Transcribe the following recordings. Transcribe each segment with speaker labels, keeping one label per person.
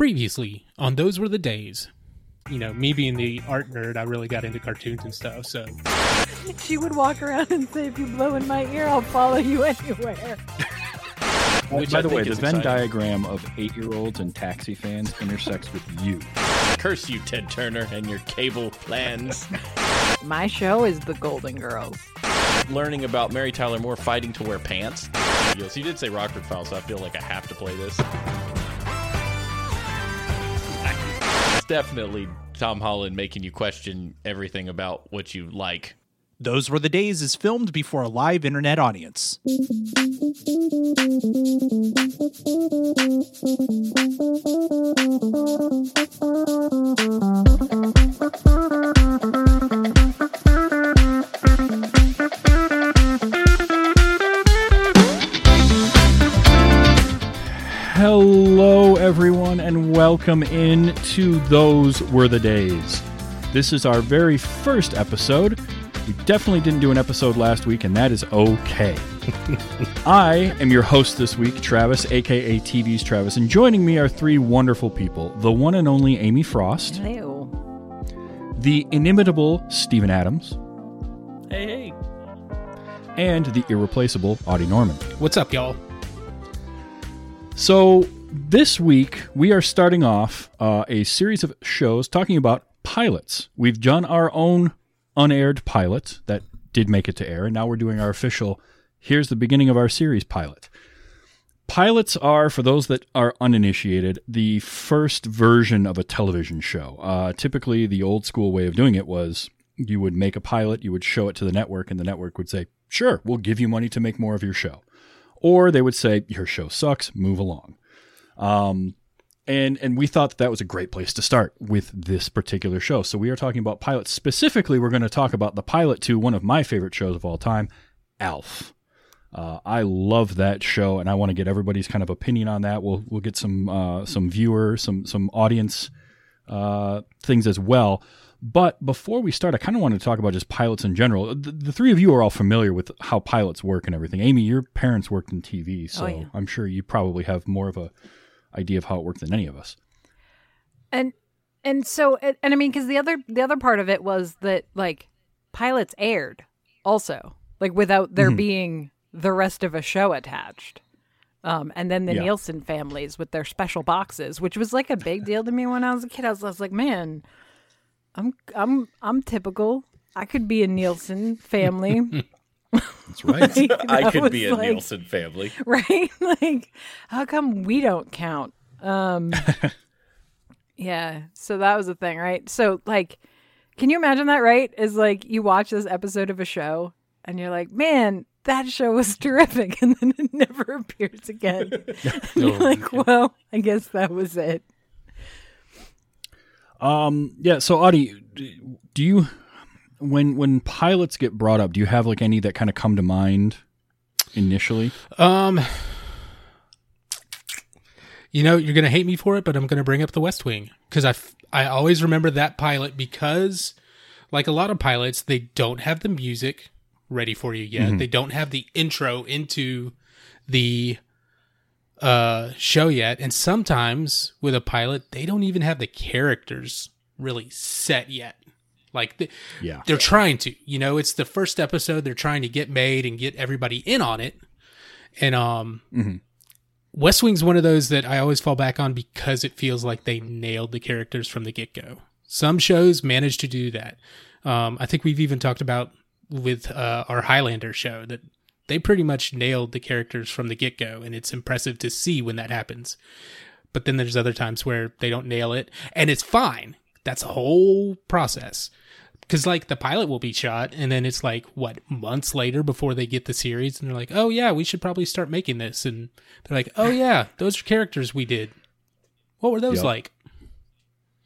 Speaker 1: Previously, on Those Were the Days. You know, me being the art nerd, I really got into cartoons and stuff, so.
Speaker 2: She would walk around and say, "If you blow in my ear, I'll follow you anywhere."
Speaker 3: Which
Speaker 4: By
Speaker 3: I
Speaker 4: the way,
Speaker 3: think
Speaker 4: the
Speaker 3: is
Speaker 4: Venn
Speaker 3: exciting.
Speaker 4: diagram of eight-year-olds and taxi fans intersects with you.
Speaker 3: Curse you, Ted Turner, and your cable plans.
Speaker 2: My show is The Golden Girls.
Speaker 3: Learning about Mary Tyler Moore fighting to wear pants. Yes, you did say Rockford Files, so I feel like I have to play this. Definitely Tom Holland making you question everything about what you like.
Speaker 5: Those Were the Days is filmed before a live internet audience.
Speaker 4: Hello, everyone, and welcome in to Those Were the Days. This is our very first episode. We definitely didn't do an episode last week, and that is okay. I am your host this week, Travis, aka TV's Travis, and joining me are three wonderful people the one and only Amy Frost,
Speaker 2: Ew.
Speaker 4: the inimitable Stephen Adams,
Speaker 1: Hey, hey.
Speaker 4: and the irreplaceable Audie Norman.
Speaker 1: What's up, y'all?
Speaker 4: So, this week we are starting off uh, a series of shows talking about pilots. We've done our own unaired pilot that did make it to air, and now we're doing our official here's the beginning of our series pilot. Pilots are, for those that are uninitiated, the first version of a television show. Uh, typically, the old school way of doing it was you would make a pilot, you would show it to the network, and the network would say, Sure, we'll give you money to make more of your show or they would say your show sucks move along um, and and we thought that that was a great place to start with this particular show so we are talking about pilots specifically we're going to talk about the pilot to one of my favorite shows of all time alf uh, I love that show, and I want to get everybody's kind of opinion on that. We'll we'll get some uh, some viewer, some some audience uh, things as well. But before we start, I kind of wanted to talk about just pilots in general. The, the three of you are all familiar with how pilots work and everything. Amy, your parents worked in TV, so
Speaker 2: Oh, yeah.
Speaker 4: I'm sure you probably have more of a idea of how it worked than any of us.
Speaker 2: And and so and and I mean, because the other the other part of it was that like pilots aired also like without there being the rest of a show attached. Um, and then the
Speaker 4: Yeah.
Speaker 2: Nielsen families with their special boxes, which was like a big deal to me when I was a kid. I was, I was like, man, I'm I'm I'm typical. I could be a Nielsen family.
Speaker 4: That's right.
Speaker 2: Like,
Speaker 3: I
Speaker 2: that
Speaker 3: could be a
Speaker 2: like-
Speaker 3: Nielsen family.
Speaker 2: right? like, how come we don't count? Um, yeah. So that was the thing, right? So, like, can you imagine that? Right? Is like you watch this episode of a show and you're like, man, that show was terrific, and then it never appears again. and you're like, well, I guess that was it.
Speaker 4: Um, yeah. So, Audie, do you when when pilots get brought up, do you have like any that kind of come to mind initially?
Speaker 1: Um, you know, you're going to hate me for it, but I'm going to bring up the West Wing because I, f- I always remember that pilot because, like a lot of pilots, they don't have the music ready for you yet. They don't have the intro into the uh, show yet. And sometimes with a pilot, they don't even have the characters really set yet. Like, the,
Speaker 4: Yeah.
Speaker 1: they're trying to you know it's the first episode they're trying to get made and get everybody in on it and um west wing's one of those that i always fall back on because it feels like they nailed the characters from the get-go some shows manage to do that um i think we've even talked about with uh, our highlander show that they pretty much nailed the characters from the get-go and it's impressive to see when that happens. But then there's other times where they don't nail it and it's fine. That's a whole process. Because like the pilot will be shot and then it's like what months later before they get the series and they're like oh yeah we should probably start making this and they're like oh yeah those are characters we did. What were those
Speaker 4: Yep.
Speaker 1: like?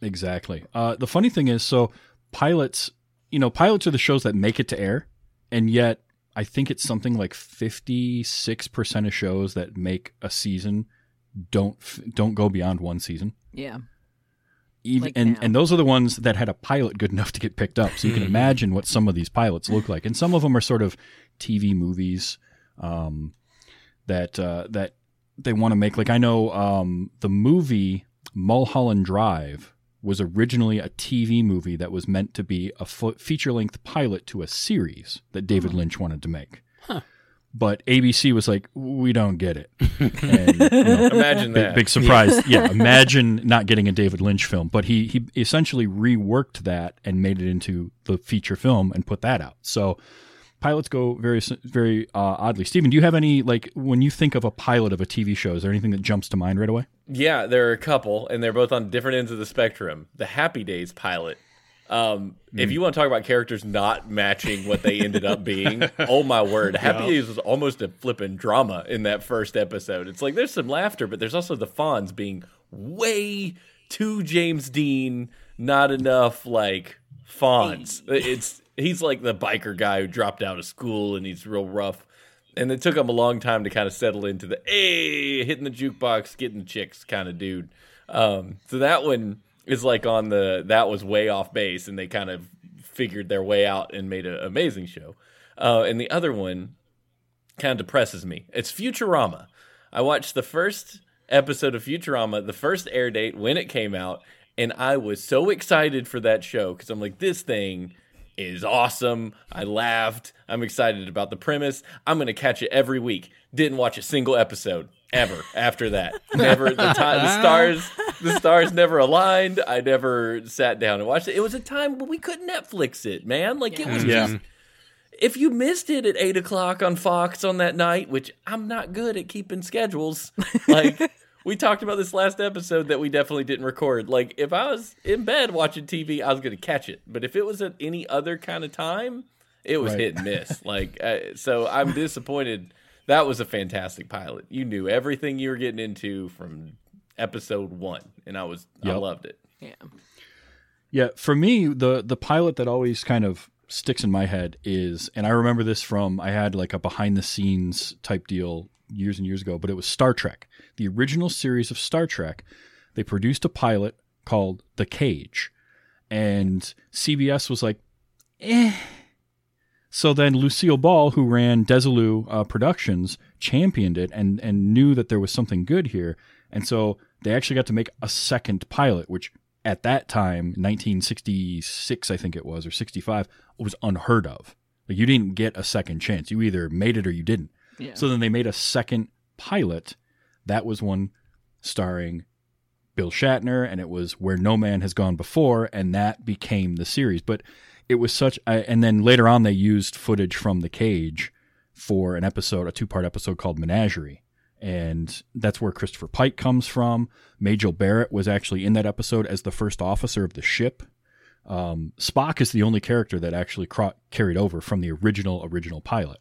Speaker 4: Exactly. Uh, the funny thing is, so pilots, you know, pilots are the shows that make it to air, and yet I think it's something like fifty six percent of shows that make a season don't don't go beyond one season.
Speaker 2: Yeah.
Speaker 4: Even,
Speaker 2: Like
Speaker 4: and
Speaker 2: now.
Speaker 4: and those are the ones that had a pilot good enough to get picked up. So you can imagine what some of these pilots look like, and some of them are sort of TV movies um, that uh, that they want to make. Like I know um, the movie Mulholland Drive was originally a TV movie that was meant to be a feature length pilot to a series that David Lynch wanted to make. But ABC was like, we don't get it. And, you know,
Speaker 3: Imagine
Speaker 4: big,
Speaker 3: that.
Speaker 4: big surprise. yeah, imagine not getting a David Lynch film. But he he essentially reworked that and made it into the feature film and put that out. So pilots go very very uh, oddly. Steven, do you have any like when you think of a pilot of a TV show? Is there anything that jumps to mind right away?
Speaker 3: Yeah, there are a couple, and they're both on different ends of the spectrum. The Happy Days pilot. Um, If you want to talk about characters not matching what they ended up being, oh my word, Happy Days was almost a flippin' drama in that first episode. It's like there's some laughter, but there's also the Fonz being way too James Dean, not enough like Fonz. It's he's like the biker guy who dropped out of school and he's real rough. And it took him a long time to kind of settle into the hey, hitting the jukebox, getting the chicks kind of dude. Um, so that one is like on the that was way off base, and they kind of figured their way out and made an amazing show. Uh, and the other one kind of depresses me. It's Futurama. I watched the first episode of Futurama, the first air date when it came out, and I was so excited for that show because I'm like, this thing is awesome. I laughed. I'm excited about the premise. I'm going to catch it every week. Didn't watch a single episode ever after that. Never the time the stars the stars never aligned. I never sat down and watched it. It was a time when we couldn't Netflix it, man. Like it was
Speaker 5: Yeah.
Speaker 3: just if you missed it at eight o'clock on Fox on that night, which I'm not good at keeping schedules, like we talked about this last episode that we definitely didn't record. Like if I was in bed watching TV, I was going to catch it, but if it was at any other kind of time, it was
Speaker 4: Right.
Speaker 3: hit and miss. like uh, so, I'm disappointed. That was a fantastic pilot. You knew everything you were getting into from episode one, and I was I loved it.
Speaker 2: Yeah.
Speaker 4: Yeah, for me, the the pilot that always kind of sticks in my head is, and I remember this from I had like a behind the scenes type deal years and years ago, but it was Star Trek, the original series of Star Trek. They produced a pilot called The Cage, and CBS was like, eh. So then Lucille Ball, who ran Desilu uh, Productions, championed it and and knew that there was something good here, and so they actually got to make a second pilot, which at that time, 1966, I think it was, or 65, was unheard of. Like you didn't get a second chance. You either made it or you didn't. So then they made a second pilot. That was one starring Bill Shatner, and it was Where No Man Has Gone Before, and that became the series. But it was such, I and then later on they used footage from The Cage for an episode, a two part episode called Menagerie. And that's where Christopher Pike comes from. Majel Barrett was actually in that episode as the first officer of the ship. Um, Spock is the only character that actually cro- carried over from the original original pilot.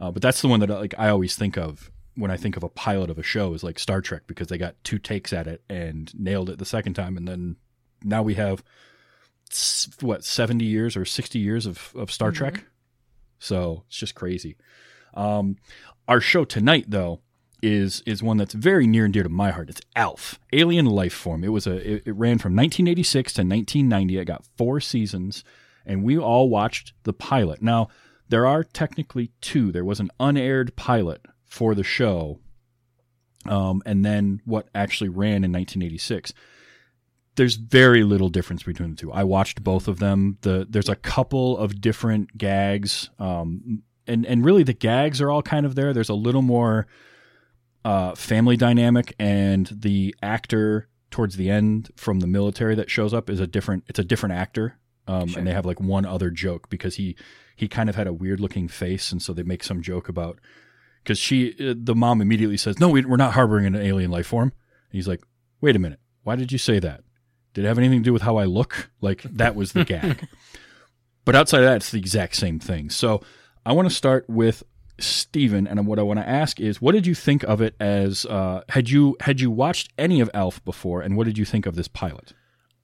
Speaker 4: Uh, but that's the one that like I always think of when I think of a pilot of a show is like Star Trek because they got two takes at it and nailed it the second time, and then now we have what seventy years or sixty years of of Star Trek. So it's just crazy. Um, our show tonight, though, is is one that's very near and dear to my heart. It's Alf, Alien Life Form. It was a it, it ran from 1986 to 1990. It got four seasons, and we all watched the pilot. Now there are technically two. There was an unaired pilot for the show, um, and then what actually ran in 1986 there's very little difference between the two. I watched both of them. The there's a couple of different gags, um, and and really the gags are all kind of there. There's a little more uh, family dynamic, and the actor towards the end from the military that shows up is a different. It's a different actor, um, and they have like one other joke because he he kind of had a weird looking face, and so they make some joke about because she uh, the mom immediately says, "No, we, we're not harboring an alien life form." And he's like, "Wait a minute, why did you say that?" Did it have anything to do with how I look? Like that was the gag. But outside of that, it's the exact same thing. So I want to start with Steven, and what I want to ask is, what did you think of it as? Uh, had you had you watched any of Alf before, and what did you think of this pilot?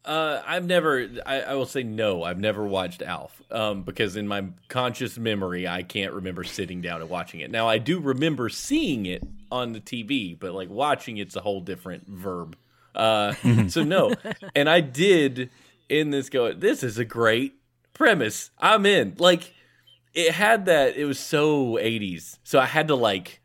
Speaker 3: Uh, I've never. I, I will say no. I've never watched Alf um, because in my conscious memory, I can't remember sitting down and watching it. Now I do remember seeing it on the TV, but like watching it's a whole different verb. Uh, so no, and I did in this go. This is a great premise. I'm in. Like it had that. It was so 80s, so I had to like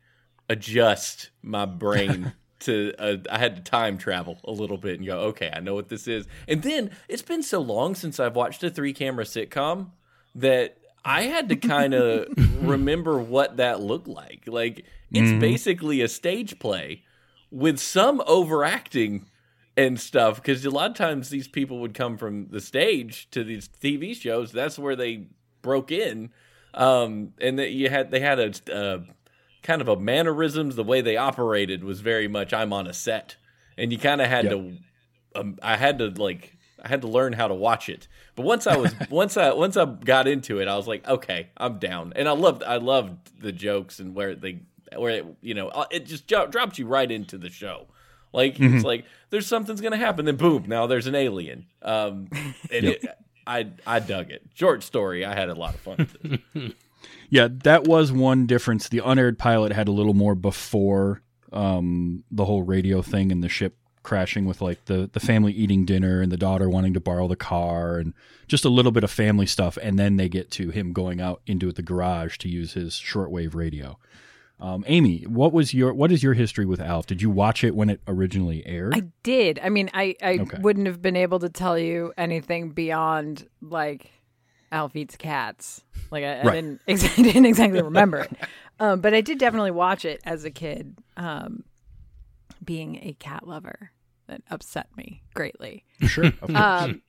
Speaker 3: adjust my brain to uh, I had to time travel a little bit and go, okay, I know what this is. And then it's been so long since I've watched a three camera sitcom that I had to kind of remember what that looked like. Like it's basically a stage play with some overacting and stuff because a lot of times these people would come from the stage to these TV shows. That's where they broke in, um, and that you had they had a uh, kind of a mannerisms. The way they operated was very much I'm on a set, and you kind of had
Speaker 4: Yep.
Speaker 3: to. Um, I had to like I had to learn how to watch it. But once I was once I once I got into it, I was like, okay, I'm down, and I loved I loved the jokes and where they where it, you know uh, it just jo- dropped you right into the show. Like it's like there's something's gonna happen, then boom, now there's an alien. Um, and it, I I dug it. Short story, I had a lot of fun.
Speaker 4: Yeah, that was one difference. The unaired pilot had a little more before um, the whole radio thing and the ship crashing with like the the family eating dinner and the daughter wanting to borrow the car and just a little bit of family stuff and then they get to him going out into the garage to use his shortwave radio. Um, Amy, what was your what is your history with Alf? Did you watch it when it originally aired?
Speaker 2: I did. I mean, I, I
Speaker 4: Okay.
Speaker 2: wouldn't have been able to tell you anything beyond like Alf eats cats. Like I, I
Speaker 4: Right.
Speaker 2: didn't I didn't exactly remember it, um, but I did definitely watch it as a kid. Um, being a cat lover, that upset me greatly.
Speaker 4: sure.
Speaker 2: Um,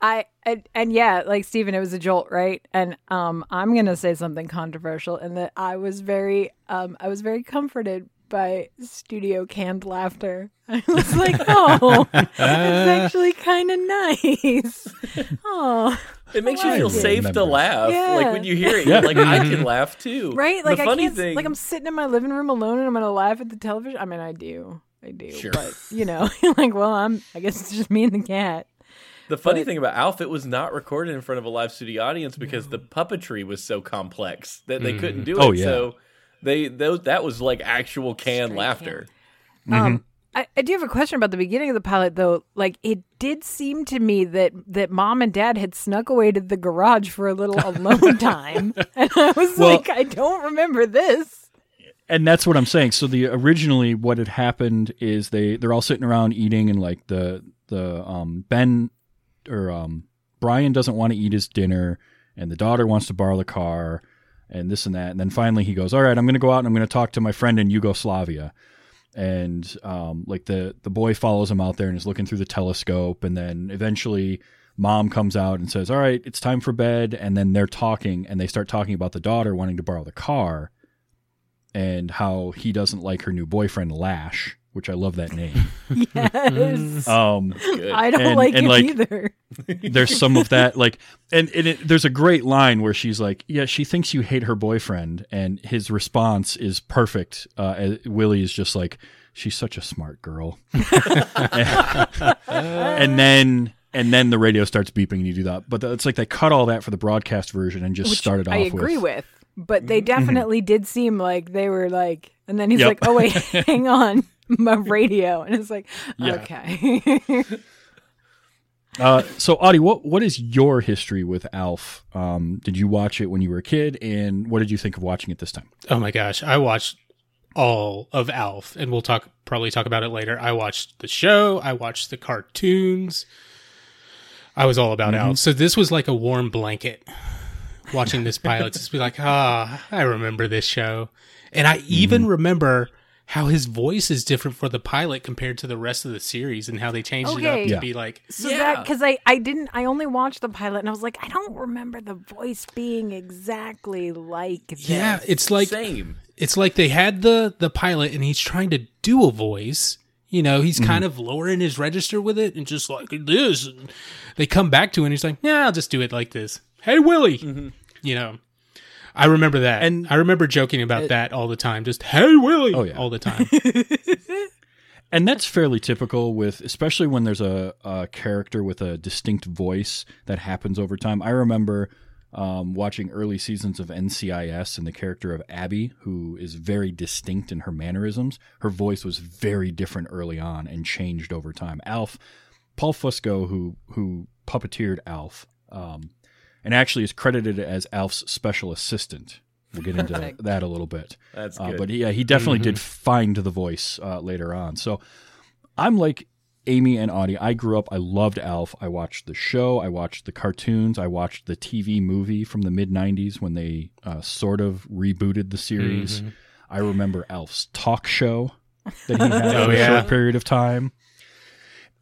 Speaker 2: I and, and yeah, like Steven, it was a jolt, right? And um, I'm gonna say something controversial in that I was very, um, I was very comforted by studio canned laughter. I was like, oh, it's actually kind of nice. Oh,
Speaker 3: It makes you feel
Speaker 2: it.
Speaker 3: safe to laugh.
Speaker 2: Yeah.
Speaker 3: Like when you hear it, you're like I can laugh too.
Speaker 2: right? Like
Speaker 3: the
Speaker 2: I
Speaker 3: funny
Speaker 2: can't.
Speaker 3: thing,
Speaker 2: Like I'm sitting in my living room alone, and I'm gonna laugh at the television. I mean, I do, I do.
Speaker 3: Sure.
Speaker 2: But you know, like, well, I'm. I guess it's just me and the cat.
Speaker 3: The funny
Speaker 2: But-
Speaker 3: thing about Alf, it was not recorded in front of a live studio audience because the puppetry was so complex that they couldn't mm. do oh, it.
Speaker 4: Oh, yeah.
Speaker 3: So they those that was like actual canned
Speaker 2: Straight
Speaker 3: laughter.
Speaker 2: Um, I, I do have a question about the beginning of the pilot, though. Like, it did seem to me that that mom and dad had snuck away to the garage for a little alone time, and I was
Speaker 4: Well-
Speaker 2: like, I don't remember this.
Speaker 4: and that's what I'm saying. So the originally what had happened is they they're all sitting around eating and like the the um Ben or um Brian doesn't want to eat his dinner and the daughter wants to borrow the car and this and that. And then finally he goes all right I'm going to go out and I'm going to talk to my friend in Yugoslavia. And um like the the boy follows him out there and is looking through the telescope. And then eventually mom comes out and says all right it's time for bed. And then they're talking and they start talking about the daughter wanting to borrow the car and how he doesn't like her new boyfriend Lash, which I love that name.
Speaker 2: Yes,
Speaker 4: Um,
Speaker 2: I don't
Speaker 4: and-
Speaker 2: like
Speaker 4: and,
Speaker 2: it
Speaker 4: like,
Speaker 2: either.
Speaker 4: there's some of that like, and, and it, there's a great line where she's like, "Yeah, she thinks you hate her boyfriend," and his response is perfect. Uh, Willie is just like, "She's such a smart girl," and then. And then the radio starts beeping, and you do that. But it's like they cut all that for the broadcast version and just
Speaker 2: Which
Speaker 4: started off
Speaker 2: I agree
Speaker 4: with.
Speaker 2: with. But they definitely did seem like they were like, and then he's
Speaker 4: Yep.
Speaker 2: like, "Oh wait, hang on, my radio," and it's like,
Speaker 4: Yeah.
Speaker 2: okay.
Speaker 4: Uh, so, Audie, what what is your history with Alf? Um, did you watch it when you were a kid, and what did you think of watching it this time?
Speaker 1: Oh my gosh, I watched all of Alf, and we'll talk probably talk about it later. I watched the show, I watched the cartoons. I was all about Alf. So this was like a warm blanket watching this pilot. Just be like, ah, I remember this show, and I even remember how his voice is different for the pilot compared to the rest of the series, and how they changed it
Speaker 2: Okay.
Speaker 1: up to
Speaker 4: Yeah.
Speaker 1: be like,
Speaker 2: So
Speaker 3: Yeah.
Speaker 2: that because I I didn't I only watched the pilot and I was like I don't remember the voice being exactly like this.
Speaker 1: yeah, it's like
Speaker 3: Same.
Speaker 1: it's like they had the the pilot and he's trying to do a voice you know he's mm-hmm. kind of lowering his register with it and just like this and they come back to it and he's like yeah i'll just do it like this hey willie mm-hmm. you know i remember that
Speaker 4: And-
Speaker 1: and i remember joking about that all the time just hey willie
Speaker 4: Oh, yeah.
Speaker 1: all the time
Speaker 4: And that's fairly typical with, especially when there's a, a character with a distinct voice that happens over time. I remember um, watching early seasons of NCIS and the character of Abby, who is very distinct in her mannerisms. Her voice was very different early on and changed over time. Alf, Paul Fusco, who who puppeteered Alf, um, and actually is credited as Alf's special assistant We'll get into that a little bit.
Speaker 3: That's
Speaker 4: Uh, but yeah, he definitely did find the voice uh, later on. So I'm like Amy and Audie. I grew up. I loved Alf. I watched the show. I watched the cartoons. I watched the TV movie from the mid '90s when they uh, sort of rebooted the series. I remember Alf's talk show that he had
Speaker 1: Oh,
Speaker 4: for a short period of time.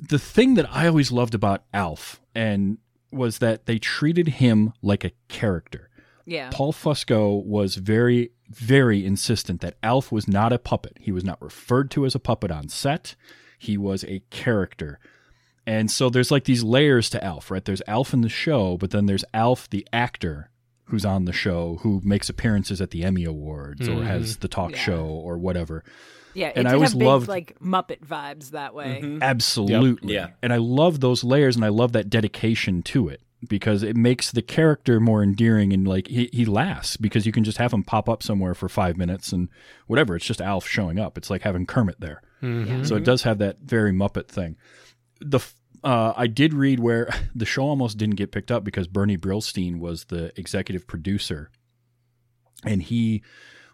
Speaker 4: The thing that I always loved about Alf and was that they treated him like a character.
Speaker 2: Yeah.
Speaker 4: Paul Fusco was very, very insistent that Alf was not a puppet. He was not referred to as a puppet on set. He was a character. And so there's like these layers to Alf, right? There's Alf in the show, but then there's Alf, the actor who's on the show, who makes appearances at the Emmy Awards or mm-hmm. has the talk
Speaker 2: Yeah.
Speaker 4: show or whatever.
Speaker 2: Yeah. It
Speaker 4: and I
Speaker 2: did
Speaker 4: always
Speaker 2: have big,
Speaker 4: loved-
Speaker 2: like Muppet vibes that way.
Speaker 4: Absolutely.
Speaker 3: Yep. Yeah.
Speaker 4: And I love those layers and I love that dedication to it because it makes the character more endearing and like he, he lasts because you can just have him pop up somewhere for five minutes and whatever. It's just Alf showing up. It's like having Kermit there.
Speaker 1: Mm-hmm.
Speaker 4: So it does have that very Muppet thing. The uh, I did read where the show almost didn't get picked up because Bernie Brillstein was the executive producer, and he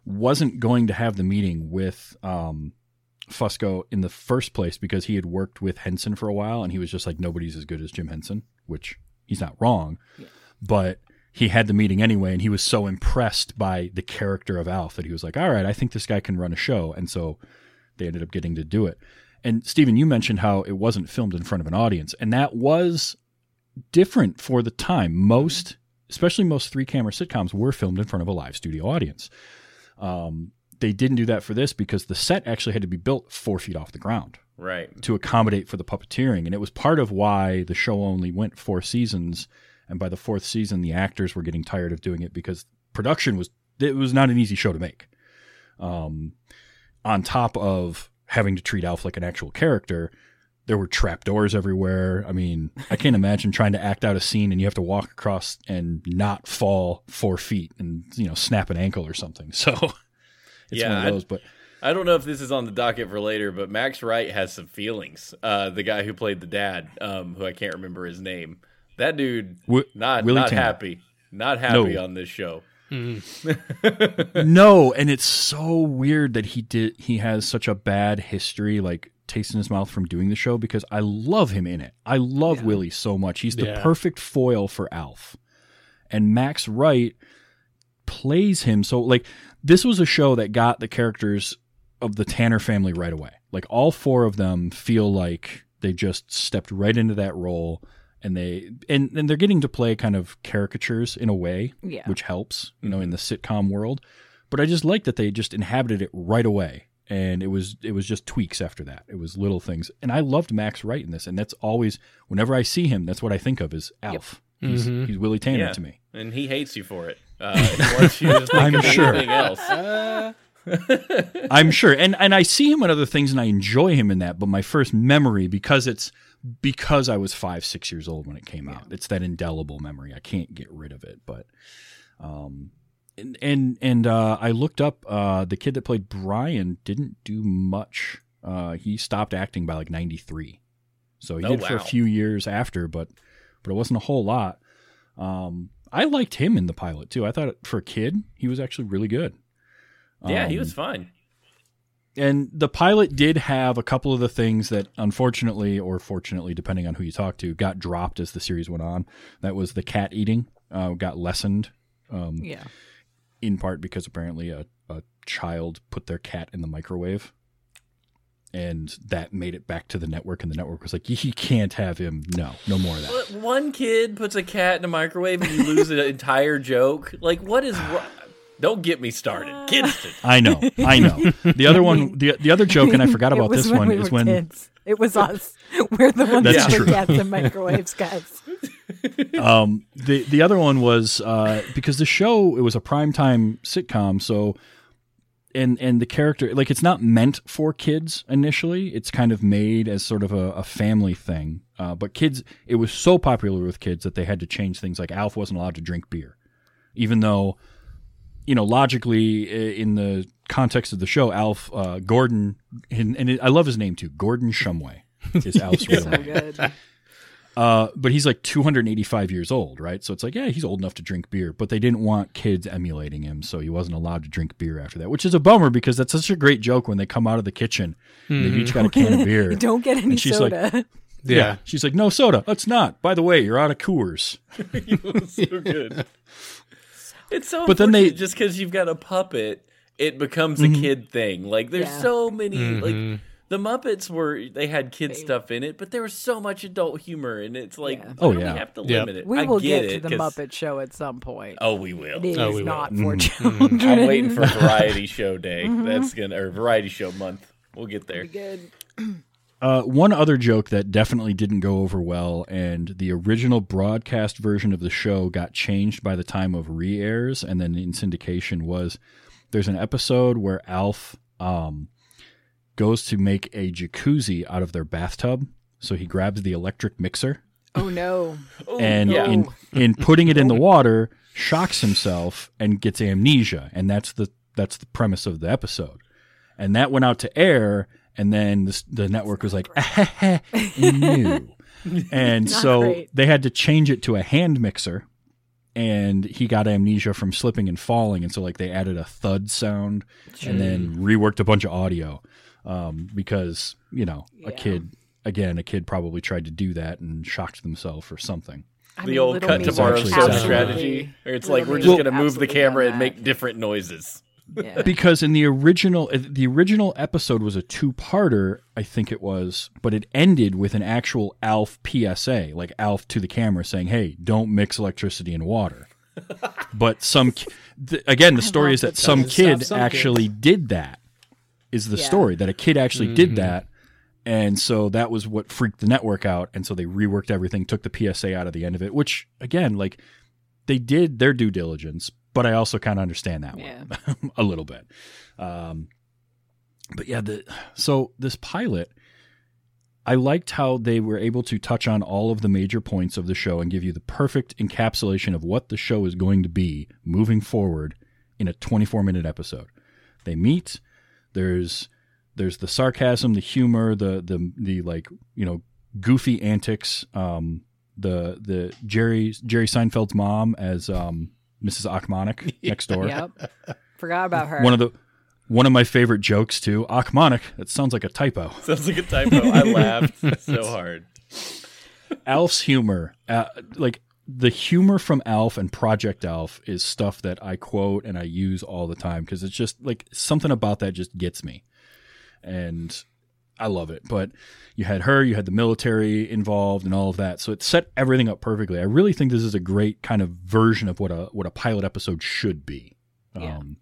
Speaker 4: wasn't going to have the meeting with um, Fusco in the first place because he had worked with Henson for a while, and he was just like nobody's as good as Jim Henson, which he's not wrong, but he had the meeting anyway, and he was so impressed by the character of Alf that he was like, "All right, I think this guy can run a show," and so they ended up getting to do it. And Stephen, you mentioned how it wasn't filmed in front of an audience, and that was different for the time. Most, especially most three camera sitcoms, were filmed in front of a live studio audience. Um, they didn't do that for this because the set actually had to be built four feet off the ground
Speaker 3: right.
Speaker 4: to accommodate for the puppeteering, and it was part of why the show only went four seasons. And by the fourth season, the actors were getting tired of doing it because production was it was not an easy show to make. Um, on top of having to treat Alf like an actual character, there were trapdoors everywhere. I mean, I can't imagine trying to act out a scene and you have to walk across and not fall four feet and you know snap an ankle or something. So it's
Speaker 3: Yeah,
Speaker 4: one of
Speaker 3: I-
Speaker 4: those. But
Speaker 3: I don't know if this is on the docket for later, but Max Wright has some feelings. Uh, the guy who played the dad, um, who I can't remember his name. That dude,
Speaker 4: Wi-
Speaker 3: not
Speaker 4: Willie
Speaker 3: not
Speaker 4: Tanner.
Speaker 3: happy, not happy
Speaker 4: No.
Speaker 3: on this show.
Speaker 4: no, and it's so weird that he did he has such a bad history, like taste in his mouth from doing the show because I love him in it. I love Willie so much. He's the
Speaker 1: Yeah.
Speaker 4: perfect foil for Alf. And Max Wright plays him so like this was a show that got the characters of the Tanner family right away. Like all four of them feel like they just stepped right into that role and they and, and they're getting to play kind of caricatures in a way
Speaker 2: Yeah.
Speaker 4: which helps, you know, in mm-hmm. the sitcom world. But I just like that they just inhabited it right away. And it was it was just tweaks after that. It was little things. And I loved Max Wright in this. And that's always whenever I see him, that's what I think of is Alf. He's, he's Willie Tanner
Speaker 3: Yeah.
Speaker 4: to me.
Speaker 3: And he hates you for it. Uh, you
Speaker 4: I'm sure.
Speaker 3: anything else.
Speaker 4: I'm sure. And and I see him in other things and I enjoy him in that, but my first memory because it's because I was 5 6 years old when it came out. It's that indelible memory. I can't get rid of it, but um and and, and uh, I looked up uh, the kid that played Brian didn't do much. Uh, he stopped acting by like 93. So he
Speaker 3: Oh,
Speaker 4: did for a few years after, but but it wasn't a whole lot. Um, I liked him in the pilot too. I thought for a kid, he was actually really good.
Speaker 3: yeah, he
Speaker 4: Um,
Speaker 3: was fine.
Speaker 4: and the pilot did have a couple of the things that unfortunately or fortunately depending on who you talk to got dropped as the series went on that was the cat eating uh, got lessened um,
Speaker 2: Yeah.
Speaker 4: In part because apparently a, a child put their cat in the microwave and that made it back to the network and the network was like you can't have him no no more of that
Speaker 3: one kid puts a cat in a microwave and you lose an entire joke. Like, what is? Don't get me started. Kids,
Speaker 4: i know i know the other one the, the other joke and i forgot about this one
Speaker 2: we
Speaker 4: is when
Speaker 2: kids. It was us. We're the ones
Speaker 4: That's
Speaker 2: that
Speaker 4: true.
Speaker 2: put cats in microwaves, guys.
Speaker 4: um, the the other one was uh, because the show it was a primetime sitcom, so and and the character like it's not meant for kids initially. It's kind of made as sort of a, a family thing. Uh, but kids, it was so popular with kids that they had to change things. Like Alf wasn't allowed to drink beer, even though you know logically in the context of the show, Alf uh, Gordon and, and it, I love his name too, Gordon Shumway is Alf's real
Speaker 2: So
Speaker 4: name
Speaker 2: good.
Speaker 4: Uh, but he's like 285 years old, right? So it's like, yeah, he's old enough to drink beer, but they didn't want kids emulating him, so he wasn't allowed to drink beer after that, which is a bummer because that's such a great joke when they come out of the kitchen. and They've each got a can of beer.
Speaker 2: Don't get any
Speaker 4: And she's like-
Speaker 2: soda.
Speaker 1: Yeah.
Speaker 4: She's like, no soda. Let's not. By the way, you're out of Coors.
Speaker 3: so good. It's so.
Speaker 4: But then they-
Speaker 3: just because you've got a puppet, it becomes a mm-hmm. kid thing. Like there's
Speaker 2: Yeah.
Speaker 3: so many like. Mm-hmm. The Muppets were they had kid stuff in it, but there was so much adult humor, and it's like,
Speaker 2: Yeah.
Speaker 4: Oh, yeah.
Speaker 3: we have to
Speaker 1: Yep.
Speaker 3: limit it.
Speaker 2: We
Speaker 3: I
Speaker 2: will
Speaker 3: get,
Speaker 2: get,
Speaker 3: it,
Speaker 2: to the
Speaker 3: 'cause-
Speaker 2: Muppet Show at some point.
Speaker 3: Oh, we will.
Speaker 2: It is
Speaker 1: Oh, we will.
Speaker 2: not
Speaker 4: Mm-hmm.
Speaker 2: for children.
Speaker 3: I'm waiting for Variety Show Day. Mm-hmm. That's gonna or Variety Show Month. We'll get there.
Speaker 2: Good.
Speaker 4: Uh, one other joke that definitely didn't go over well, and the original broadcast version of the show got changed by the time of re airs and then in syndication was there's an episode where Alf um, goes to make a jacuzzi out of their bathtub. So he grabs the electric mixer
Speaker 2: Oh no.
Speaker 4: and
Speaker 3: yeah.
Speaker 4: in, in putting it in the water, shocks himself and gets amnesia. And that's the, that's the premise of the episode. And that went out to air, and then this, the network was like, no. And so
Speaker 2: great.
Speaker 4: they had to change it to a hand mixer, and he got amnesia from slipping and falling. And so, like, they added a thud sound and then reworked a bunch of audio um, because, you know, a kid, again, a kid probably tried to do that and shocked themselves or something.
Speaker 2: I
Speaker 3: The
Speaker 2: mean,
Speaker 3: old cut
Speaker 2: to
Speaker 3: tomorrow
Speaker 4: actually
Speaker 3: strategy, or it's like we're just gonna move the camera and make different noises.
Speaker 2: Yeah.
Speaker 4: because in the original uh, the original episode was a two-parter i think it was but it ended with an actual alf psa like alf to the camera saying hey don't mix electricity and water. But some ki- th- again the story is that
Speaker 2: that
Speaker 4: some kid
Speaker 1: some
Speaker 4: actually did that is the
Speaker 2: Yeah.
Speaker 4: story that a kid actually did that. And so that was what freaked the network out and so they reworked everything took the psa out of the end of it which again like they did their due diligence but i also kind of understand that
Speaker 2: Yeah.
Speaker 4: one a little bit um, but yeah, the so this pilot, I liked how they were able to touch on all of the major points of the show and give you the perfect encapsulation of what the show is going to be moving forward in a 24 minute episode. They meet. There's there's the sarcasm, the humor, the the the like you know goofy antics. Um, the the Jerry Jerry Seinfeld's mom as um, Mrs. Ochmonek next door.
Speaker 2: Yep. Forgot about her.
Speaker 4: One of the one of my favorite jokes too. Ochmonek. That sounds like a typo.
Speaker 3: Sounds like a typo. I laughed so hard.
Speaker 4: Alf's humor, uh, like the humor from Alf and Project Alf, is stuff that I quote and I use all the time because it's just like something about that just gets me, and I love it. But you had her, you had the military involved, and all of that, so it set everything up perfectly. I really think this is a great kind of version of what a what a pilot episode should be.
Speaker 2: Yeah.
Speaker 4: Um,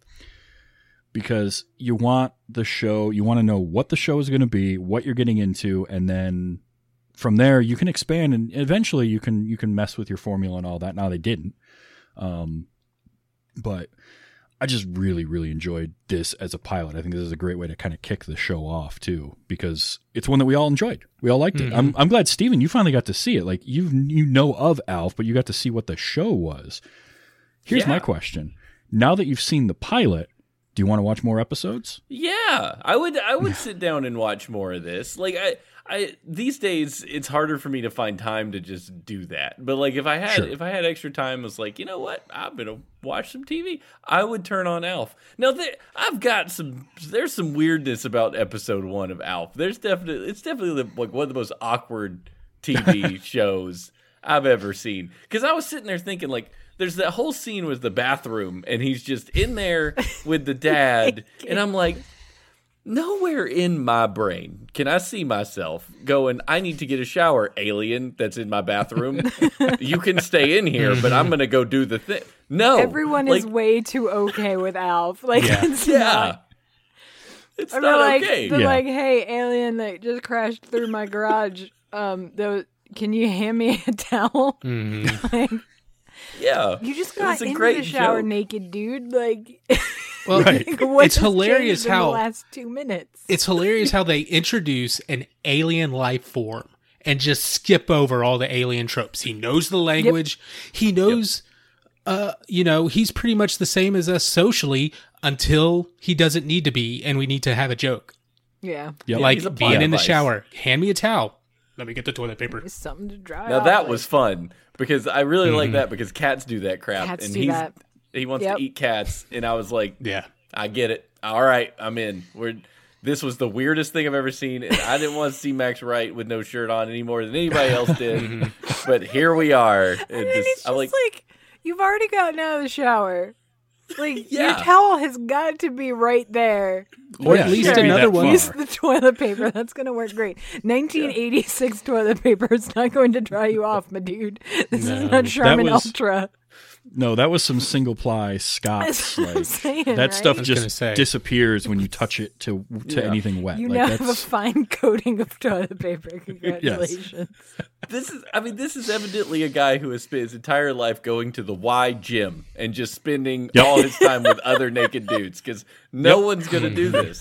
Speaker 4: because you want the show, you want to know what the show is going to be, what you're getting into, and then from there you can expand and eventually you can you can mess with your formula and all that. Now they didn't, um, but I just really really enjoyed this as a pilot. I think this is a great way to kind of kick the show off too because it's one that we all enjoyed. We all liked it. I'm mm-hmm. I'm glad Steven, you finally got to see it. Like you you know of Alf, but you got to see what the show was. Here's
Speaker 3: Yeah.
Speaker 4: my question: Now that you've seen the pilot, do you want to watch more episodes?
Speaker 3: Yeah, I would. I would sit down and watch more of this. Like I, I these days it's harder for me to find time to just do that. But like if I had
Speaker 4: Sure.
Speaker 3: if I had extra time, I was like, you know what, I'm gonna watch some TV. I would turn on Alf. Now there, I've got some. There's some weirdness about episode one of Alf. There's definitely it's definitely the, like one of the most awkward TV shows I've ever seen. Because I was sitting there thinking like. There's that whole scene with the bathroom, and he's just in there with the dad, and I'm like, nowhere in my brain can I see myself going, I need to get a shower, alien that's in my bathroom. you can stay in here, but I'm going to go do the thing. No.
Speaker 2: Everyone is way too okay with Alf. Like
Speaker 1: Yeah.
Speaker 2: it's
Speaker 3: Yeah.
Speaker 2: not.
Speaker 3: It's
Speaker 2: Or
Speaker 3: not
Speaker 2: like,
Speaker 3: okay.
Speaker 2: they're
Speaker 4: Yeah.
Speaker 2: like, hey, alien that just crashed through my garage. Um, though, can you hand me a towel? Like,
Speaker 3: yeah.
Speaker 2: you just got
Speaker 3: was
Speaker 2: into the shower
Speaker 3: joke.
Speaker 2: naked, dude. Like,
Speaker 1: Well,
Speaker 2: like,
Speaker 1: it's hilarious how
Speaker 2: the last two minutes.
Speaker 1: it's hilarious how they introduce an alien life form and just skip over all the alien tropes. He knows the language. He knows uh you know, he's pretty much the same as us socially until he doesn't need to be and we need to have a joke.
Speaker 2: Yeah.
Speaker 4: Yep.
Speaker 1: like
Speaker 3: he's
Speaker 1: being
Speaker 3: plot
Speaker 1: in the shower. Hand me a towel. Let me get the toilet paper.
Speaker 2: It's something to dry.
Speaker 3: Now
Speaker 2: off
Speaker 3: that
Speaker 2: with.
Speaker 3: was fun because I really like that because cats do that crap,
Speaker 2: Cats
Speaker 3: and
Speaker 2: do
Speaker 3: he's
Speaker 2: that.
Speaker 3: He wants
Speaker 2: Yep.
Speaker 3: to eat cats, and I was like,
Speaker 1: Yeah.
Speaker 3: I get it. All right, I'm in. We're this was the weirdest thing I've ever seen, and I didn't want to see Max Wright with no shirt on any more than anybody else did. but here we are. It
Speaker 2: And
Speaker 3: just-
Speaker 2: it's just
Speaker 3: I'm
Speaker 2: like,
Speaker 3: like,
Speaker 2: you've already gotten out of the shower. Like your towel has got to be right there.
Speaker 1: Or
Speaker 4: Yeah,
Speaker 1: at least
Speaker 4: can't
Speaker 1: another one.
Speaker 2: Use the toilet paper. That's going to work great. 1986 toilet paper is not going to dry you off, my dude. This
Speaker 1: No.
Speaker 2: is not Charmin
Speaker 4: was-
Speaker 2: Ultra.
Speaker 4: No, that was some single ply Scots.
Speaker 2: That's what I'm
Speaker 4: Like
Speaker 2: saying,
Speaker 4: that
Speaker 2: right?
Speaker 4: stuff
Speaker 1: I was gonna
Speaker 4: just disappears when you touch it to to
Speaker 3: Yeah.
Speaker 4: anything wet.
Speaker 2: You
Speaker 4: like
Speaker 2: now have a
Speaker 4: that's
Speaker 2: fine coating of toilet paper. Congratulations.
Speaker 3: this is. I mean, this is evidently a guy who has spent his entire life going to the Y gym and just spending
Speaker 4: Yep.
Speaker 3: all his time with other naked dudes because no
Speaker 4: Yep.
Speaker 3: one's gonna do this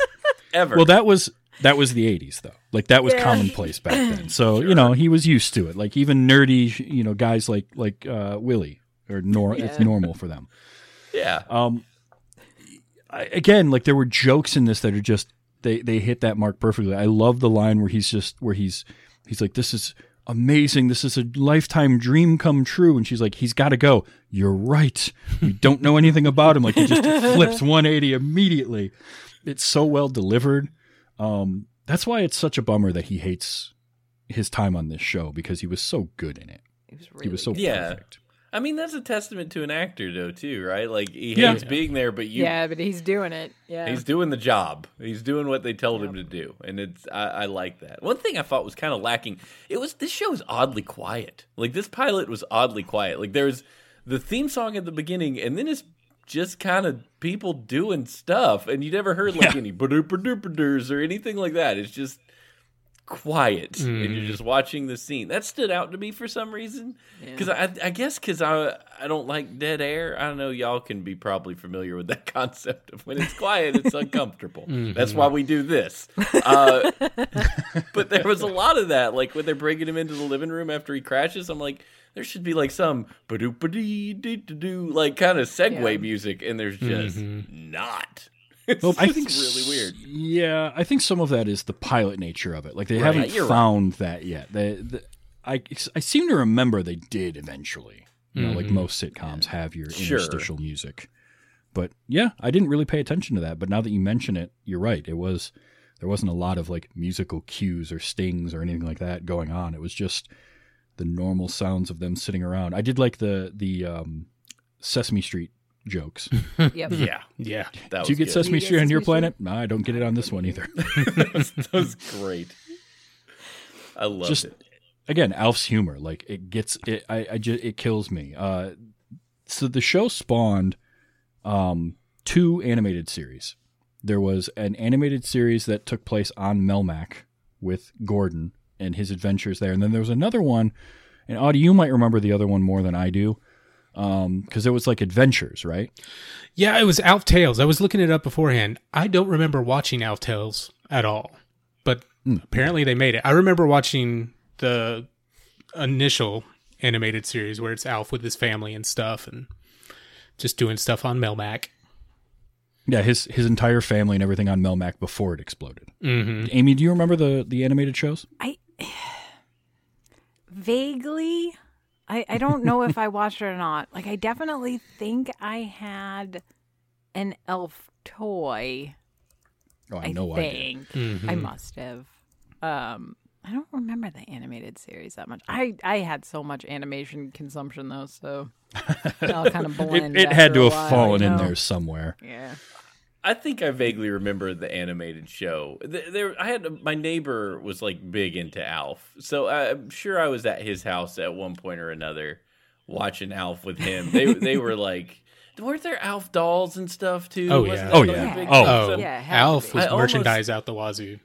Speaker 3: ever.
Speaker 4: well, that was that was the '80s though. Like that was
Speaker 2: Yeah.
Speaker 4: commonplace back then. So you know he was used to it. Like even nerdy, you know, guys like like uh, Willie or nor it's normal for them.
Speaker 3: yeah.
Speaker 4: Um, I, again, like there were jokes in this that are just they they hit that mark perfectly. I love the line where he's just where he's he's like, "This is amazing. This is a lifetime dream come true." And she's like, "He's got to go." You're right. We don't know anything about him. Like he just flips 180 immediately. It's so well delivered. Um, that's why it's such a bummer that he hates his time on this show because he was so good in it.
Speaker 2: It was
Speaker 4: He was so
Speaker 2: really
Speaker 3: Yeah.
Speaker 4: perfect.
Speaker 3: I mean, that's a testament to an actor, though, too, right? Like he
Speaker 4: Yeah.
Speaker 3: hates being there, but you
Speaker 2: yeah, but he's doing it. Yeah.
Speaker 3: He's doing the job. He's doing what they told him to do, and it's I, I like that. One thing I thought was kind of lacking. It was this show is oddly quiet. Like this pilot was oddly quiet. Like there's the theme song at the beginning, and then it's just kind of people doing stuff, and you never heard like any ba-doop-ba-doop-ba-doos or anything like that. It's just quiet, and you're mm. just watching the scene. That stood out to me for some reason, because I, I guess because I I don't like dead air. I know. Y'all can be probably familiar with that concept of when it's quiet, it's uncomfortable. Mm-hmm. That's why we do this. Uh, but there was a lot of that, like when they're bringing him into the living room after he crashes. I'm like, there should be like some ba-doop ba-dee dee dee doo like kind of segue
Speaker 2: Yeah.
Speaker 3: music, and there's just mm-hmm. not. It's
Speaker 4: Well, I think
Speaker 3: really weird.
Speaker 4: Yeah, I think some of that is the pilot nature of it. Like they
Speaker 3: Right,
Speaker 4: haven't
Speaker 3: you're right.
Speaker 4: found that yet. They, the, I I seem to remember they did eventually. You know, like most sitcoms have your
Speaker 3: Sure.
Speaker 4: interstitial music. But yeah, I didn't really pay attention to that. But now that you mention it, you're right. It was there wasn't a lot of like musical cues or stings or anything like that going on. It was just the normal sounds of them sitting around. I did like the the um, Sesame Street jokes.
Speaker 2: Yep.
Speaker 3: Yeah,
Speaker 1: Yeah.
Speaker 3: that
Speaker 4: Did you get
Speaker 3: good.
Speaker 4: Sesame Street on your
Speaker 2: Sesame
Speaker 4: planet? No, I don't get it on this one either.
Speaker 3: that was great. I loved
Speaker 4: Just-
Speaker 3: it.
Speaker 4: Again, Alf's humor, like it gets it. I, I just it kills me. Uh, so the show spawned um, two animated series. There was an animated series that took place on Melmac with Gordon and his adventures there, and then there was another one. And Audie, you might remember the other one more than I do, because it was like adventures, right?
Speaker 1: Yeah, it was Alf Tales. I was looking it up beforehand. I don't remember watching Alf Tales at all, but apparently they made it. I remember watching the initial animated series where it's Alf with his family and stuff and just doing stuff on Melmac.
Speaker 4: Yeah, his his entire family and everything on Melmac before it exploded.
Speaker 1: Mm-hmm.
Speaker 4: Amy, do you remember the the animated shows?
Speaker 2: I vaguely I, I don't know if I watched it or not. Like I definitely think I had an Alf toy.
Speaker 4: Oh, I
Speaker 2: I,
Speaker 4: know I did.
Speaker 2: think I must have. Um I don't remember the animated series that much. I I had so much animation consumption though, so it all kind of
Speaker 4: It,
Speaker 2: blended.
Speaker 4: it had to have fallen
Speaker 2: you
Speaker 4: in
Speaker 2: know?
Speaker 4: there somewhere.
Speaker 2: Yeah.
Speaker 3: I think I vaguely remember the animated show. There, I had my neighbor was like big into Alf, so I'm sure I was at his house at one point or another watching Alf with him. They they were like, weren't there Alf dolls and stuff too?
Speaker 1: Oh,
Speaker 3: Wasn't
Speaker 1: yeah.
Speaker 4: Oh, yeah.
Speaker 3: big
Speaker 4: Oh.
Speaker 1: Oh,
Speaker 2: Yeah, it had to
Speaker 1: Alf was
Speaker 3: I almost-
Speaker 1: merchandise out the wazoo.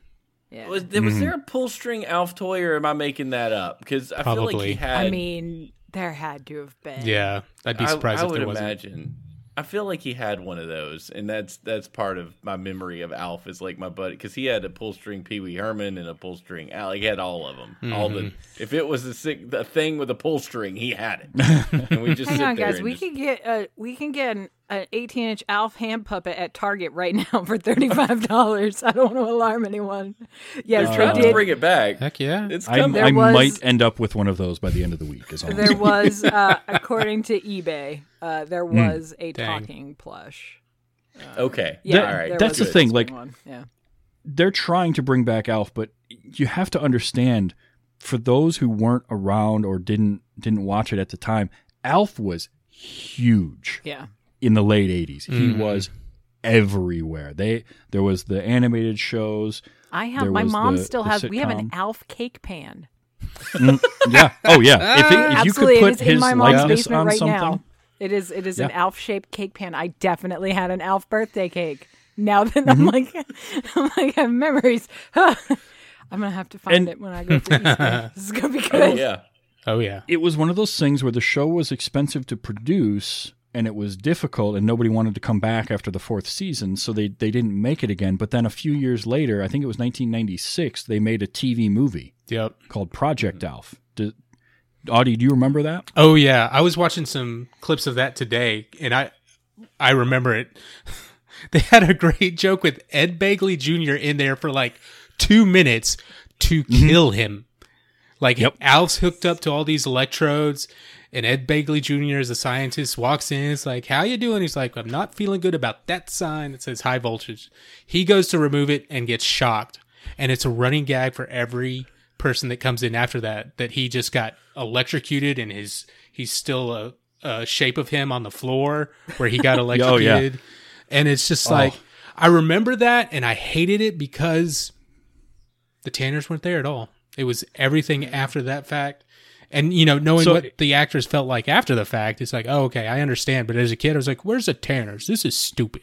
Speaker 2: Yeah.
Speaker 3: Was, there, was
Speaker 4: Mm-hmm.
Speaker 3: there a pull string Alf toy, or am I making that up? Because I feel like he had.
Speaker 2: I mean, there had to have been.
Speaker 1: Yeah, I'd be surprised
Speaker 3: I,
Speaker 1: if
Speaker 3: would
Speaker 1: there wasn't.
Speaker 3: imagine. I feel like he had one of those, and that's that's part of my memory of Alf is like my buddy because he had a pull string Pee Wee Herman and a pull string Al. He had all of them. All the
Speaker 1: Mm-hmm.
Speaker 3: if it was a sick a thing with a pull string, he had it. and we just
Speaker 2: Hang
Speaker 3: sit
Speaker 2: on,
Speaker 3: there
Speaker 2: guys. We
Speaker 3: just-
Speaker 2: can get uh we can get an an 18 inch Alf hand puppet at Target right now for $35. I don't want to alarm anyone. Yes,
Speaker 3: Trying to
Speaker 2: did.
Speaker 3: bring it back.
Speaker 1: Heck yeah.
Speaker 3: It's
Speaker 4: I,
Speaker 3: coming.
Speaker 2: There
Speaker 4: I
Speaker 2: was-
Speaker 4: might end up with one of those by the end of the week. Is all. I'm
Speaker 2: There was, uh, according to eBay, uh, there
Speaker 4: Hmm.
Speaker 2: was a
Speaker 1: Dang.
Speaker 2: talking plush.
Speaker 3: okay.
Speaker 2: Yeah,
Speaker 4: That-
Speaker 3: All right.
Speaker 4: that's the
Speaker 2: a
Speaker 4: thing, like-
Speaker 2: yeah.
Speaker 4: they're trying to bring back Alf, but you have to understand for those who weren't around or didn't didn't watch it at the time, Alf was huge
Speaker 2: Yeah.
Speaker 4: In the late 80s. He
Speaker 1: Mhm.
Speaker 4: was everywhere. They there was the animated shows.
Speaker 2: I have, my mom
Speaker 4: the-
Speaker 2: still
Speaker 4: the
Speaker 2: has, we have an
Speaker 4: sitcom.
Speaker 2: Alf cake pan.
Speaker 4: Mm, yeah. Oh yeah. If, it, if you
Speaker 2: Absolutely.
Speaker 4: could put
Speaker 2: is in
Speaker 4: his
Speaker 2: my mom's
Speaker 4: likeness
Speaker 2: basement
Speaker 4: on
Speaker 2: right
Speaker 4: something.
Speaker 2: now. It is, it is an
Speaker 4: Yeah.
Speaker 2: Alf shaped cake pan. I definitely had an Alf birthday cake. Now that
Speaker 4: Mm-hmm.
Speaker 2: I'm like, I'm like, I have memories. I'm going to have to find
Speaker 4: And-
Speaker 2: it when I go to East Bay. This is going to be
Speaker 3: Oh,
Speaker 2: good.
Speaker 3: yeah.
Speaker 1: Oh yeah.
Speaker 4: it was one of those things where the show was expensive to produce and it was difficult and nobody wanted to come back after the fourth season so they, they didn't make it again but then a few years later i think it was 1996 they made a tv movie
Speaker 1: Yep.
Speaker 4: called project alf do, audie do you remember that
Speaker 1: Oh yeah, I was watching some clips of that today, and I I remember it. they had a great joke with Ed Begley Jr. in there for like two minutes to mm-hmm. kill him. Like
Speaker 4: Yep.
Speaker 1: Alf's hooked up to all these electrodes, and Ed Begley Jr. as a scientist walks in. It's like, "How you doing?" He's like, "I'm not feeling good about that sign that says high voltage." He goes to remove it and gets shocked, and it's a running gag for every person that comes in after that that he just got electrocuted and his he's still a, a shape of him on the floor where he got electrocuted.
Speaker 4: Oh, yeah.
Speaker 1: and it's just oh. like i remember that and i hated it because the tanners weren't there at all it was everything after that fact and you know knowing
Speaker 4: So-
Speaker 1: what the actors felt like after the fact it's like oh okay i understand. But as a kid i was like where's the tanners? This is stupid.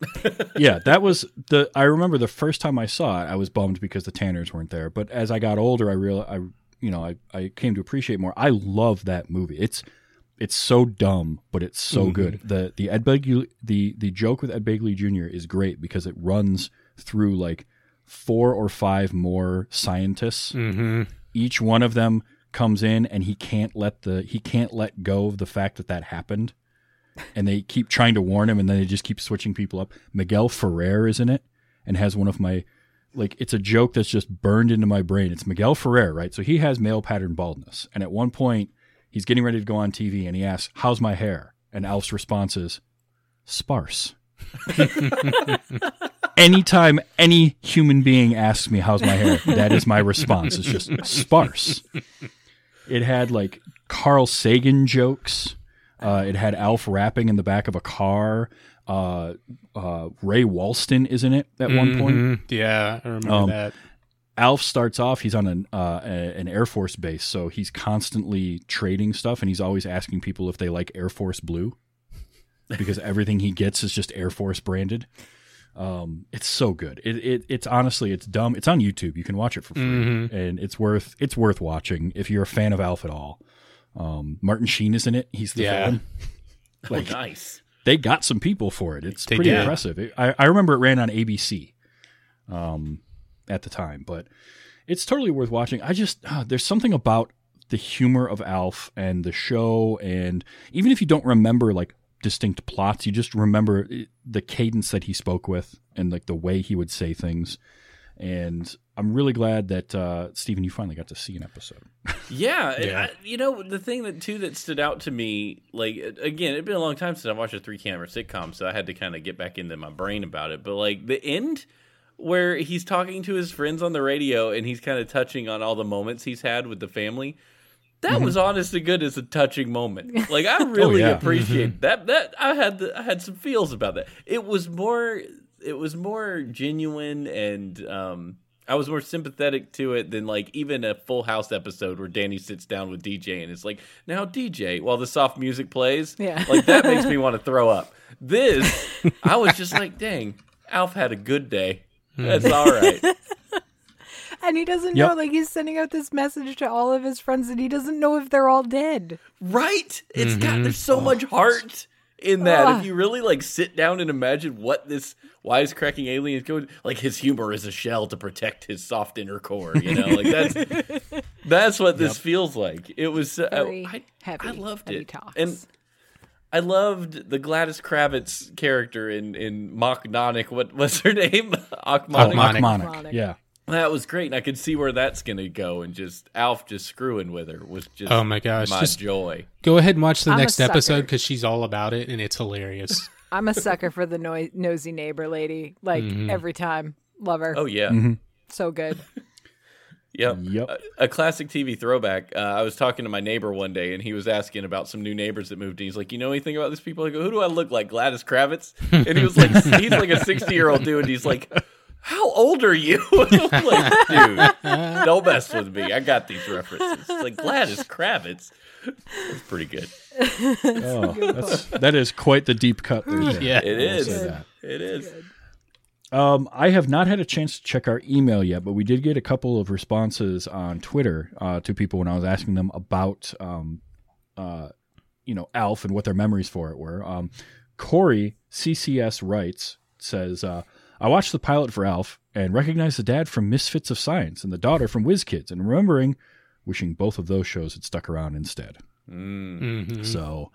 Speaker 4: Yeah that was the i remember the first time i saw it i was bummed because the tanners weren't there. But as i got older i real i you know i, I came to appreciate more. I love that movie. It's it's so dumb but it's so good. The the ed begley the the joke with ed begley jr is great because it runs through like four or five more scientists.
Speaker 1: Mm-hmm.
Speaker 4: Each one of them comes in and he can't let the he can't let go of the fact that that happened. And they keep trying to warn him and then they just keep switching people up. Miguel ferrer is in it and has one of my like it's a joke that's just burned into my brain. It's miguel ferrer right? So he has male pattern baldness. And at one point he's getting ready to go on tv and he asks how's my hair? And alf's response is sparse. Anytime any human being asks me how's my hair, that is my response. It's just sparse. It had like Carl Sagan jokes. Uh, it had Alf rapping in the back of a car. Uh, uh, Ray Walston is in it at one point.
Speaker 1: Mhm. yeah i remember
Speaker 4: Um,
Speaker 1: that
Speaker 4: Alf starts off. He's on an uh, an Air Force base, so he's constantly trading stuff, and he's always asking people if they like Air Force Blue, because everything he gets is just Air Force branded. Um, it's so good. It, it it's honestly it's dumb. It's on YouTube. You can watch it for free,
Speaker 1: Mhm.
Speaker 4: and it's worth it's worth watching if you're a fan of Alf at all. Um, Martin Sheen is in it. He's the
Speaker 1: Yeah.
Speaker 4: villain.
Speaker 3: Oh,
Speaker 4: Like
Speaker 3: nice.
Speaker 4: they got some people for it. It's
Speaker 1: They
Speaker 4: pretty
Speaker 1: did.
Speaker 4: impressive. It- I, I remember it ran on ABC um, at the time, but it's totally worth watching. I just uh, there's something about the humor of Alf and the show, and even if you don't remember like distinct plots, you just remember the cadence that he spoke with and like the way he would say things. And I'm really glad that uh, Stephen, you finally got to see an episode.
Speaker 3: Yeah,
Speaker 1: Yeah.
Speaker 3: I, you know the thing that too that stood out to me, like again, it'd been a long time since I watched a three camera sitcom, so I had to kind of get back into my brain about it. But like the end, where he's talking to his friends on the radio and he's kind of touching on all the moments he's had with the family. That mm-hmm. was honest to goodness a touching moment. Like I oh, really
Speaker 4: yeah. Mm-hmm.
Speaker 3: appreciate that. That I had the, I had some feels about that. It was more it was more genuine and um I was more sympathetic to it than like even a Full House episode where Danny sits down with DJ and it's like, now DJ, while the soft music plays.
Speaker 2: Yeah.
Speaker 3: Like that makes me want to throw up. This, I was just like, dang, Alf had a good day. That's hmm. all right.
Speaker 2: And he doesn't
Speaker 4: Yep.
Speaker 2: know, like, he's sending out this message to all of his friends, and he doesn't know if they're all dead.
Speaker 3: Right? It's got there's so much heart in that.
Speaker 2: Ah.
Speaker 3: If you really like sit down and imagine what this wisecracking alien is going like his humor is a shell to protect his soft inner core, you know? Like that's that's what this feels like. It was uh,
Speaker 2: Very
Speaker 3: I,
Speaker 2: heavy,
Speaker 3: I loved
Speaker 2: heavy
Speaker 3: it.
Speaker 2: talks.
Speaker 3: And I loved the Gladys Kravitz character in in Machmonic. What was her name? Ochmonek.
Speaker 1: Ochmonek.
Speaker 4: Ochmonek.
Speaker 2: Ochmonek.
Speaker 4: Yeah.
Speaker 3: That was great, and I could see where that's gonna go. And just Alf just screwing with her was just
Speaker 1: Oh my gosh,
Speaker 3: my
Speaker 1: just-
Speaker 3: joy.
Speaker 1: Go ahead and watch the
Speaker 2: I'm
Speaker 1: next episode because she's all about it and it's hilarious.
Speaker 2: I'm a sucker for the noi- nosy neighbor lady. Like every time, love her.
Speaker 3: Oh yeah,
Speaker 2: So good.
Speaker 3: Yep.
Speaker 4: Yep.
Speaker 3: A, a classic TV throwback. Uh, I was talking to my neighbor one day, and he was asking about some new neighbors that moved in. He's like, "You know anything about these people?" I go, "Who do I look like? Gladys Kravitz?" And he was like, "He's like a sixty-year-old dude." And he's like, "How old are you?" I'm like, dude, don't mess with me. I got these references. It's like Gladys Kravitz. That's pretty good.
Speaker 4: Oh, that's, that is quite the deep cut. There, Jen.
Speaker 1: Yeah.
Speaker 3: It
Speaker 4: I will
Speaker 3: is.
Speaker 4: say that.
Speaker 3: It is.
Speaker 4: Um, I have not had a chance to check our email yet, but we did get a couple of responses on Twitter uh, to people when I was asking them about, um, uh, you know, Alf and what their memories for it were. Um, Corey CCS writes says, uh, "I watched the pilot for Alf and recognized the dad from Misfits of Science and the daughter from Whiz Kids, and remembering wishing both of those shows had stuck around instead."
Speaker 1: Mhm.
Speaker 4: So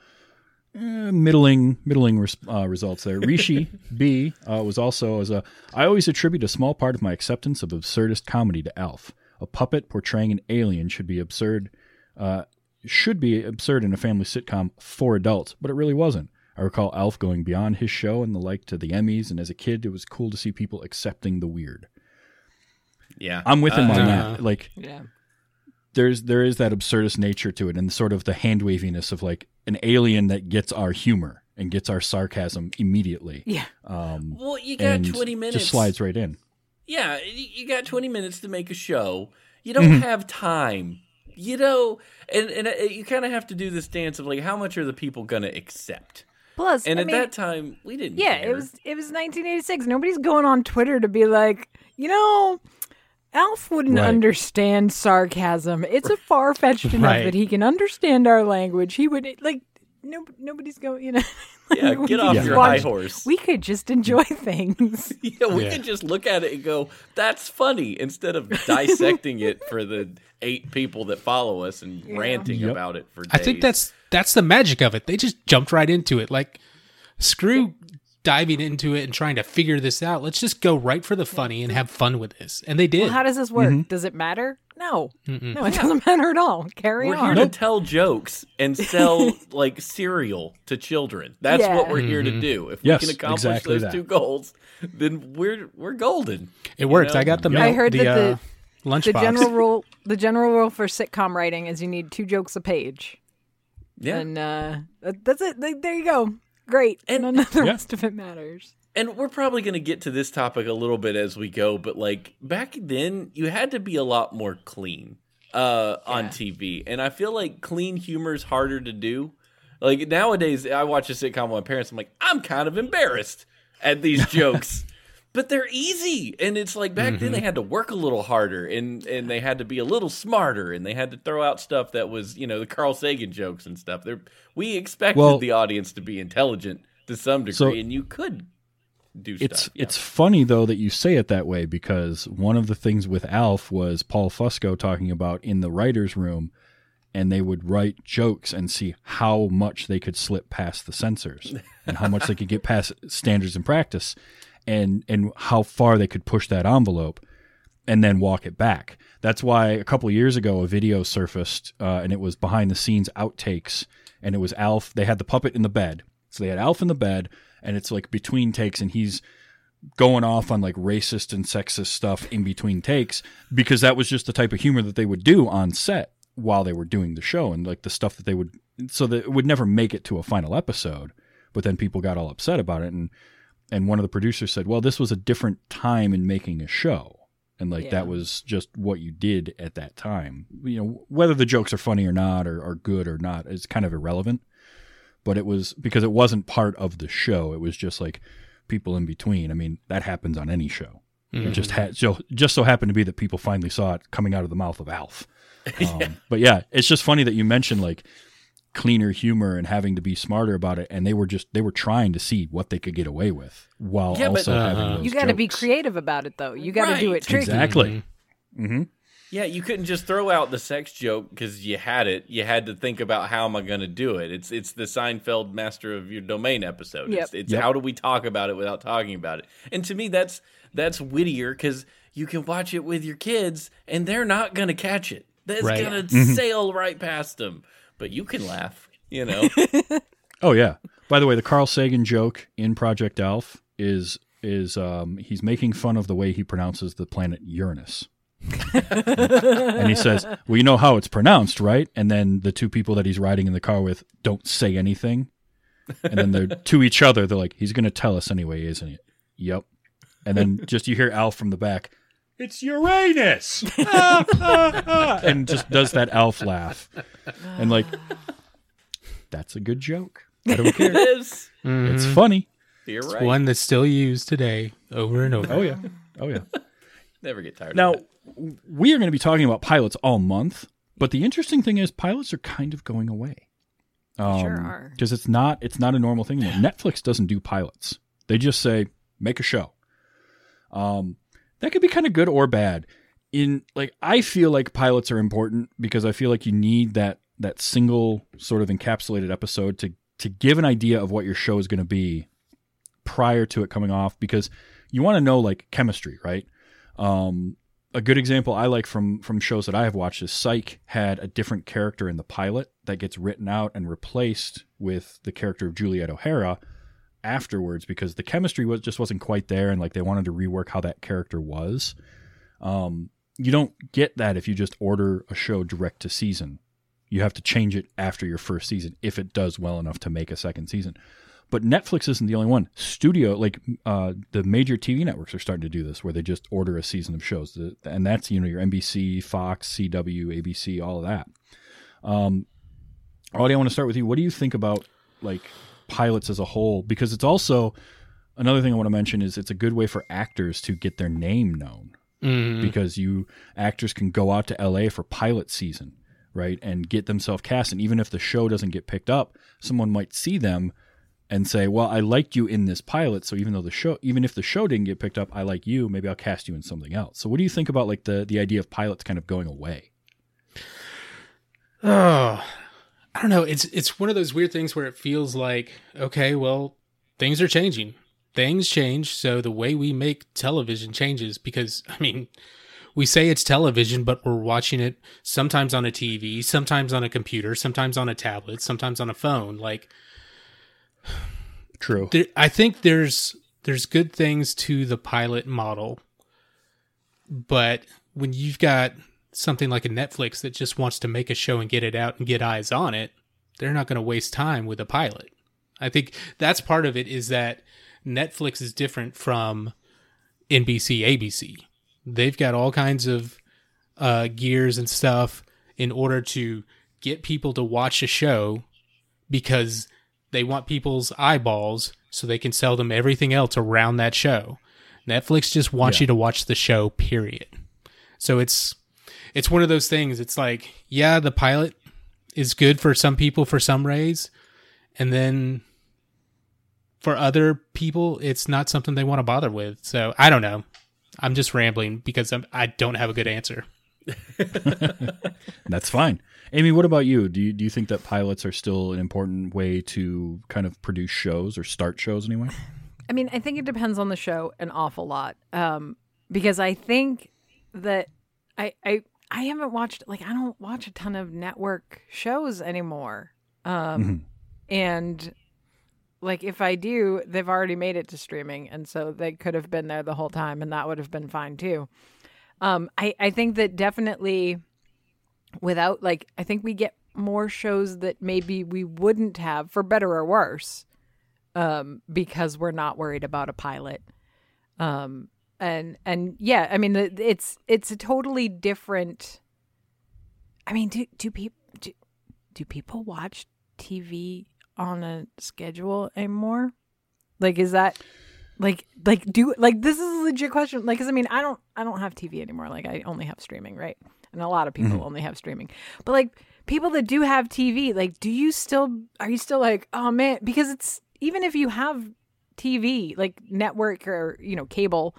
Speaker 4: eh, middling middling res- uh, results there. Rishi B uh, was also as a. I always attribute a small part of my acceptance of absurdist comedy to Alf. A puppet portraying an alien should be absurd. Uh, should be absurd in a family sitcom for adults, but it really wasn't. I recall Alf going beyond his show and the like to the Emmys, and as a kid, it was cool to see people accepting the weird.
Speaker 3: Yeah.
Speaker 4: I'm with him on
Speaker 1: Uh,
Speaker 4: that. Like,
Speaker 2: Yeah.
Speaker 4: there's there is that absurdist nature to it and sort of the hand waviness of like an alien that gets our humor and gets our sarcasm immediately
Speaker 2: Yeah.
Speaker 4: um
Speaker 3: Well, you got
Speaker 4: and
Speaker 3: 20 minutes.
Speaker 4: just slides right in
Speaker 3: Yeah, you got 20 minutes to make a show. You don't have time. You know, and and uh, you kind of have to do this dance of like how much are the people going to accept?
Speaker 2: Plus,
Speaker 3: And
Speaker 2: I
Speaker 3: at
Speaker 2: mean,
Speaker 3: that time, we didn't
Speaker 2: yeah,
Speaker 3: care.
Speaker 2: it was it was 1986. Nobody's going on Twitter to be like, you know, Alf wouldn't
Speaker 4: Right.
Speaker 2: understand sarcasm. It's a far fetched enough
Speaker 1: Right.
Speaker 2: that he can understand our language. He would like no nobody's going. You know,
Speaker 3: Yeah, get off your
Speaker 2: watch-
Speaker 3: high horse.
Speaker 2: We could just enjoy things.
Speaker 3: yeah, we
Speaker 1: Yeah.
Speaker 3: could just look at it and go, "That's funny," instead of dissecting it for the eight people that follow us and ranting
Speaker 4: Yep.
Speaker 3: about it for days.
Speaker 1: I think that's that's the magic of it. They just jumped right into it. Like screw diving into it and trying to figure this out. Let's just go right for the funny and have fun with this. And they did.
Speaker 2: Well, how does this work?
Speaker 3: Mm-hmm.
Speaker 2: Does it matter? No, no, it doesn't matter at all. Carry
Speaker 3: We're
Speaker 2: on.
Speaker 3: here to tell jokes and sell like cereal to children. That's
Speaker 2: Yeah.
Speaker 3: what we're here to do. If
Speaker 4: Yes,
Speaker 3: we can accomplish
Speaker 4: exactly
Speaker 3: those
Speaker 4: that.
Speaker 3: two goals, then we're we're golden.
Speaker 1: it worked.
Speaker 3: know?
Speaker 1: I got the
Speaker 4: Yeah.
Speaker 1: mail,
Speaker 2: I heard
Speaker 1: the,
Speaker 2: that the-
Speaker 1: uh, lunchbox.
Speaker 2: the general rule the general rule for sitcom writing is you need two jokes a page
Speaker 3: Yeah.
Speaker 2: and uh that- that's it Like, there you go great and,
Speaker 3: And-
Speaker 2: none of the
Speaker 4: Yeah.
Speaker 2: rest of it matters
Speaker 3: And we're probably going to get to this topic a little bit as we go, but like back then, you had to be a lot more clean uh, on
Speaker 2: Yeah.
Speaker 3: TV, and I feel like clean humor is harder to do. Like nowadays, I watch a sitcom with my parents. I'm like, I'm kind of embarrassed at these jokes, but they're easy. And it's like back then they had to work a little harder, and and they had to be a little smarter, and they had to throw out stuff that was you know the Carl Sagan jokes and stuff. They're, we expected
Speaker 4: Well-
Speaker 3: the audience to be intelligent to some degree,
Speaker 4: So-
Speaker 3: and you could do
Speaker 4: it's
Speaker 3: stuff. Yeah.
Speaker 4: it's funny though that you say it that way because one of the things with alf was paul fusco talking about in the writers room and they would write jokes and see how much they could slip past the censors and how much they could get past standards and practice and and how far they could push that envelope and then walk it back. That's why a couple of years ago a video surfaced uh, and it was behind the scenes outtakes and it was Alf. They had the puppet in the bed, so they had Alf in the bed and it's like between takes and he's going off on like racist and sexist stuff in between takes because that was just the type of humor that they would do on set while they were doing the show and like the stuff that they would so that it would never make it to a final episode but then people got all upset about it and and one of the producers said well this was a different time in making a show and like
Speaker 2: Yeah.
Speaker 4: that was just what you did at that time you know whether the jokes are funny or not or, or good or not is kind of irrelevant but it was because it wasn't part of the show. It was just like people in between. I mean that happens on any show. It just had so just so happened to be that people finally saw it coming out of the mouth of alf. Um, but yeah it's just funny that you mentioned like cleaner humor and having to be smarter about it and they were just they were trying to see what they could get away with while
Speaker 3: Yeah, but-
Speaker 4: also
Speaker 1: Uh-huh.
Speaker 4: having those
Speaker 2: you got to be creative about it though. You got to do it tricky.
Speaker 4: Exactly. Hmm
Speaker 3: Yeah, you couldn't just throw out the sex joke because you had it. You had to think about how am I going to do it. It's it's the Seinfeld Master of Your Domain episode.
Speaker 2: Yep.
Speaker 3: It's, it's
Speaker 4: Yep.
Speaker 3: how do we talk about it without talking about it. And to me, that's that's wittier because you can watch it with your kids and they're not going to catch it. That's
Speaker 1: Right.
Speaker 3: going to sail right past them. But you can laugh. You know.
Speaker 4: Oh yeah. By the way, the Carl Sagan joke in Project Alf is is um, he's making fun of the way he pronounces the planet Uranus. and he says, "Well, you know how it's pronounced, right?" And then the two people that he's riding in the car with don't say anything, and then they're to each other. They're like, "He's going to tell us anyway, isn't he?" Yep. And then just you hear Alf from the back. It's Uranus, Ah, ah, ah," and just does that Alf laugh, and like, that's a good joke. I don't care.
Speaker 3: Yes.
Speaker 4: It's funny.
Speaker 3: You're
Speaker 1: It's
Speaker 3: right.
Speaker 1: one that's still used today over and over.
Speaker 4: Oh yeah. Oh yeah.
Speaker 3: Never get tired
Speaker 4: Now
Speaker 3: of it.
Speaker 4: We are going to be talking about pilots all month, but the interesting thing is pilots are kind of going away. Um,
Speaker 2: Sure are.
Speaker 4: Because it's not it's not a normal thing anymore. Netflix doesn't do pilots. They just say make a show. Um, that could be kind of good or bad. In like I feel like pilots are important because I feel like you need that that single sort of encapsulated episode to to give an idea of what your show is going to be prior to it coming off because you want to know like chemistry, right? Um, a good example I like from from shows that I have watched is Psych had a different character in the pilot that gets written out and replaced with the character of Juliet O'Hara afterwards because the chemistry was just wasn't quite there and like they wanted to rework how that character was. Um, you don't get that if you just order a show direct to season. You have to change it after your first season if it does well enough to make a second season. But Netflix isn't the only one. Studio, like uh, the major TV networks, are starting to do this, where they just order a season of shows, and that's you know your NBC, Fox, CW, ABC, all of that. Um, Audie, I want to start with you. What do you think about like pilots as a whole? Because it's also another thing I want to mention is it's a good way for actors to get their name known
Speaker 1: Mhm.
Speaker 4: because you actors can go out to LA for pilot season, right, and get themselves cast. And even if the show doesn't get picked up, someone might see them and say, "Well, I liked you in this pilot, so even though the show, even if the show didn't get picked up, I like you. Maybe I'll cast you in something else." So, what do you think about like the the idea of pilots kind of going away?
Speaker 1: Oh, I don't know. It's it's one of those weird things where it feels like okay, well, things are changing. Things change, so the way we make television changes. Because I mean, we say it's television, but we're watching it sometimes on a TV, sometimes on a computer, sometimes on a tablet, sometimes on a phone. Like,
Speaker 4: True.
Speaker 1: there, I think there's there's good things to the pilot model, but when you've got something like a Netflix that just wants to make a show and get it out and get eyes on it, they're not going to waste time with a pilot. I think that's part of it is that Netflix is different from NBC, ABC. They've got all kinds of uh, gears and stuff in order to get people to watch a show because they want people's eyeballs so they can sell them everything else around that show. Netflix just wants
Speaker 4: Yeah.
Speaker 1: you to watch the show, period. So it's it's one of those things. It's like, yeah, the pilot is good for some people for some rays, and then for other people, it's not something they want to bother with. So I don't know. I'm just rambling because I'm, I don't have a good answer.
Speaker 4: That's fine. Amy, what about you? Do you do you think that pilots are still an important way to kind of produce shows or start shows anyway?
Speaker 2: I mean, I think it depends on the show an awful lot. Um, because I think that I I I haven't watched like I don't watch a ton of network shows anymore. Um and like if I do, they've already made it to streaming and so they could have been there the whole time and that would have been fine too. Um I I think that definitely without like I think we get more shows that maybe we wouldn't have for better or worse um, because we're not worried about a pilot. Um, and and yeah, I mean, it's it's a totally different. I mean, do do people do, do people watch TV on a schedule anymore? Like, is that like like do like this is a legit question? Like, because I mean, I don't I don't have TV anymore. Like, I only have streaming, right? And a lot of people mm-hmm. only have streaming, but like people that do have TV, like, do you still are you still like, oh man, because it's even if you have TV, like network or you know cable,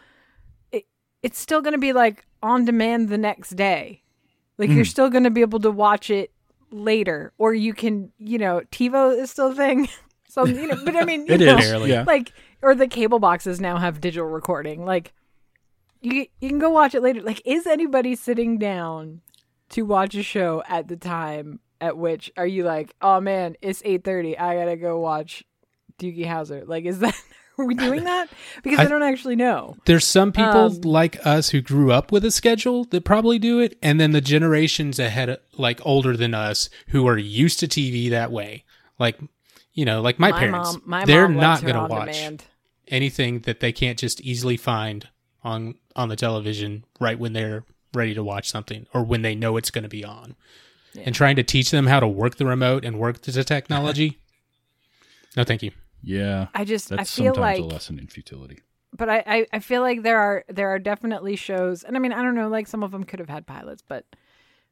Speaker 2: it it's still going to be like on demand the next day. Like you're mm. still going to be able to watch it later, or you can, you know, TiVo is still a thing. so you know, but I mean, you
Speaker 4: It
Speaker 2: know,
Speaker 4: is. Yeah.
Speaker 2: like or the cable boxes now have digital recording. Like you you can go watch it later. Like is anybody sitting down to watch a show at the time at which are you like, "Oh man, it's 8:30. I got to go watch Doogie Howser." Like is that are we doing that? Because I,
Speaker 1: I-
Speaker 2: don't actually know.
Speaker 1: There's some people
Speaker 2: Um,
Speaker 1: like us who grew up with a schedule that probably do it, and then the generations ahead, like older than us, who are used to TV that way. Like, you know, like my, parents,
Speaker 2: mom, my
Speaker 1: they're not going to watch
Speaker 2: demand.
Speaker 1: anything that they can't just easily find on on the television right when they're ready to watch something or when they know it's going to be on. And trying to teach them how to work the remote and work the technology. no, thank you.
Speaker 4: Yeah.
Speaker 2: I just
Speaker 4: That's
Speaker 2: I feel
Speaker 4: sometimes
Speaker 2: like
Speaker 4: a lesson in futility.
Speaker 2: but I, I, I feel like there are there are definitely shows and I mean I don't know like some of them could have had pilots but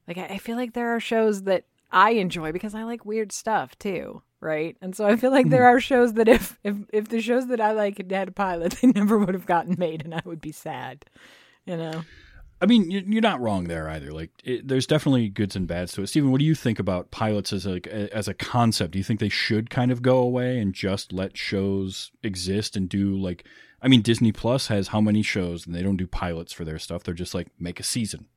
Speaker 2: like I, I feel like there are shows that I enjoy because I like weird stuff too right and so I feel like there hmm. are shows that if if if the shows that I like had had a pilot they never would have gotten made and I would be sad you know
Speaker 4: I mean, you- you're not wrong there either. Like, it, there's definitely goods and bads to it. Stephen, what do you think about pilots as a as a concept? Do you think they should kind of go away and just let shows exist and do like? I mean, Disney Plus has how many shows, and they don't do pilots for their stuff. They're just like make a season.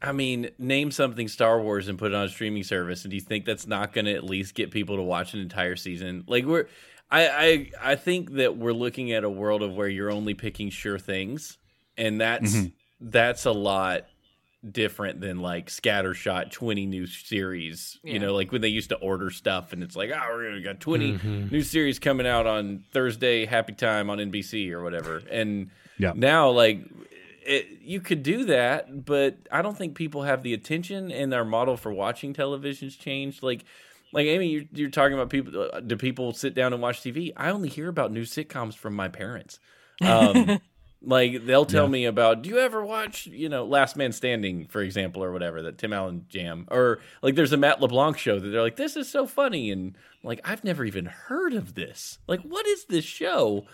Speaker 3: I mean, name something Star Wars and put it on a streaming service, and do you think that's not going to at least get people to watch an entire season? Like we're, I, I, I think that we're looking at a world of where you're only picking sure things, and that's mm-hmm. that's a lot different than like scattershot 20 new series you know like when they used to order stuff and it's like oh we're gonna got 20 mm-hmm. new series coming out on thursday happy time on nbc or whatever and
Speaker 4: Yeah.
Speaker 3: now like it, you could do that but i don't think people have the attention and our model for watching television's changed. Like like amy you're, you're talking about people uh, do people sit down and watch tv i only hear about new sitcoms from my parents. Um like they'll tell me about do you ever watch you know last man standing for example or whatever that tim allen jam or like there's a matt leblanc show that they're like this is so funny and like i've never even heard of this. Like what is this show?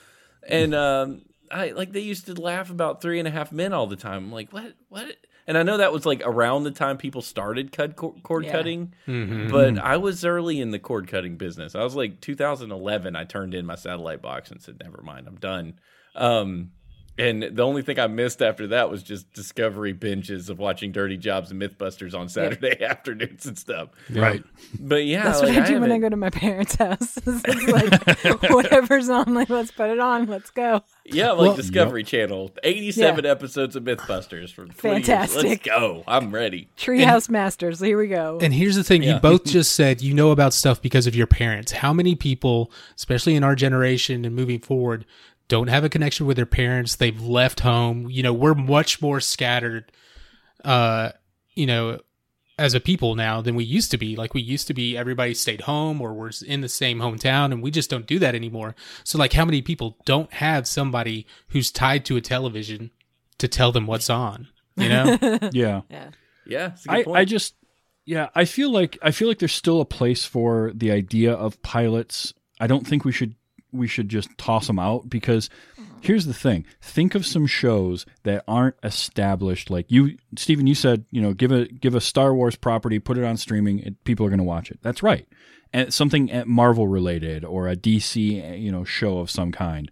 Speaker 3: And um i like they used to laugh about three and a half men all the time i'm like what what and i know that was like around the time people started cut cord
Speaker 2: Yeah.
Speaker 3: cutting
Speaker 1: Mm-hmm.
Speaker 3: but I was early in the cord cutting business. I was like 2011. I turned in my satellite box and said, "Never mind, I'm done." Um, and the only thing I missed after that was just discovery binges of watching Dirty Jobs and MythBusters on Saturday afternoons and stuff.
Speaker 4: Right.
Speaker 3: But yeah,
Speaker 2: that's
Speaker 3: like,
Speaker 2: what I do when I go to my parents' house it's like whatever's on like let's put it on let's go
Speaker 3: Yeah, like
Speaker 1: Well-
Speaker 3: Discovery Channel, 87 episodes of MythBusters from 20 years. Let's
Speaker 2: Fantastic.
Speaker 3: go. I'm ready.
Speaker 2: Treehouse Masters here we go
Speaker 1: And here's the thing:
Speaker 3: Yeah.
Speaker 1: you both just said you know about stuff because of your parents. How many people, especially in our generation and moving forward, don't have a connection with their parents? They've left home. You know, we're much more scattered. Uh, you know, as a people now than we used to be. Like we used to be, everybody stayed home or was in the same hometown, and we just don't do that anymore. So, like, how many people don't have somebody who's tied to a television to tell them what's on? You know,
Speaker 4: Yeah.
Speaker 2: yeah
Speaker 3: Yeah, it's a good
Speaker 4: I. I just yeah i feel like i feel like there's still a place for the idea of pilots i don't think we should we should just toss them out because here's the thing. Think of some shows that aren't established. Like you Stephen you said you know give a give a Star Wars property put it on streaming people are going to watch it. That's right. And something at Marvel related or a DC eh, you know show of some kind.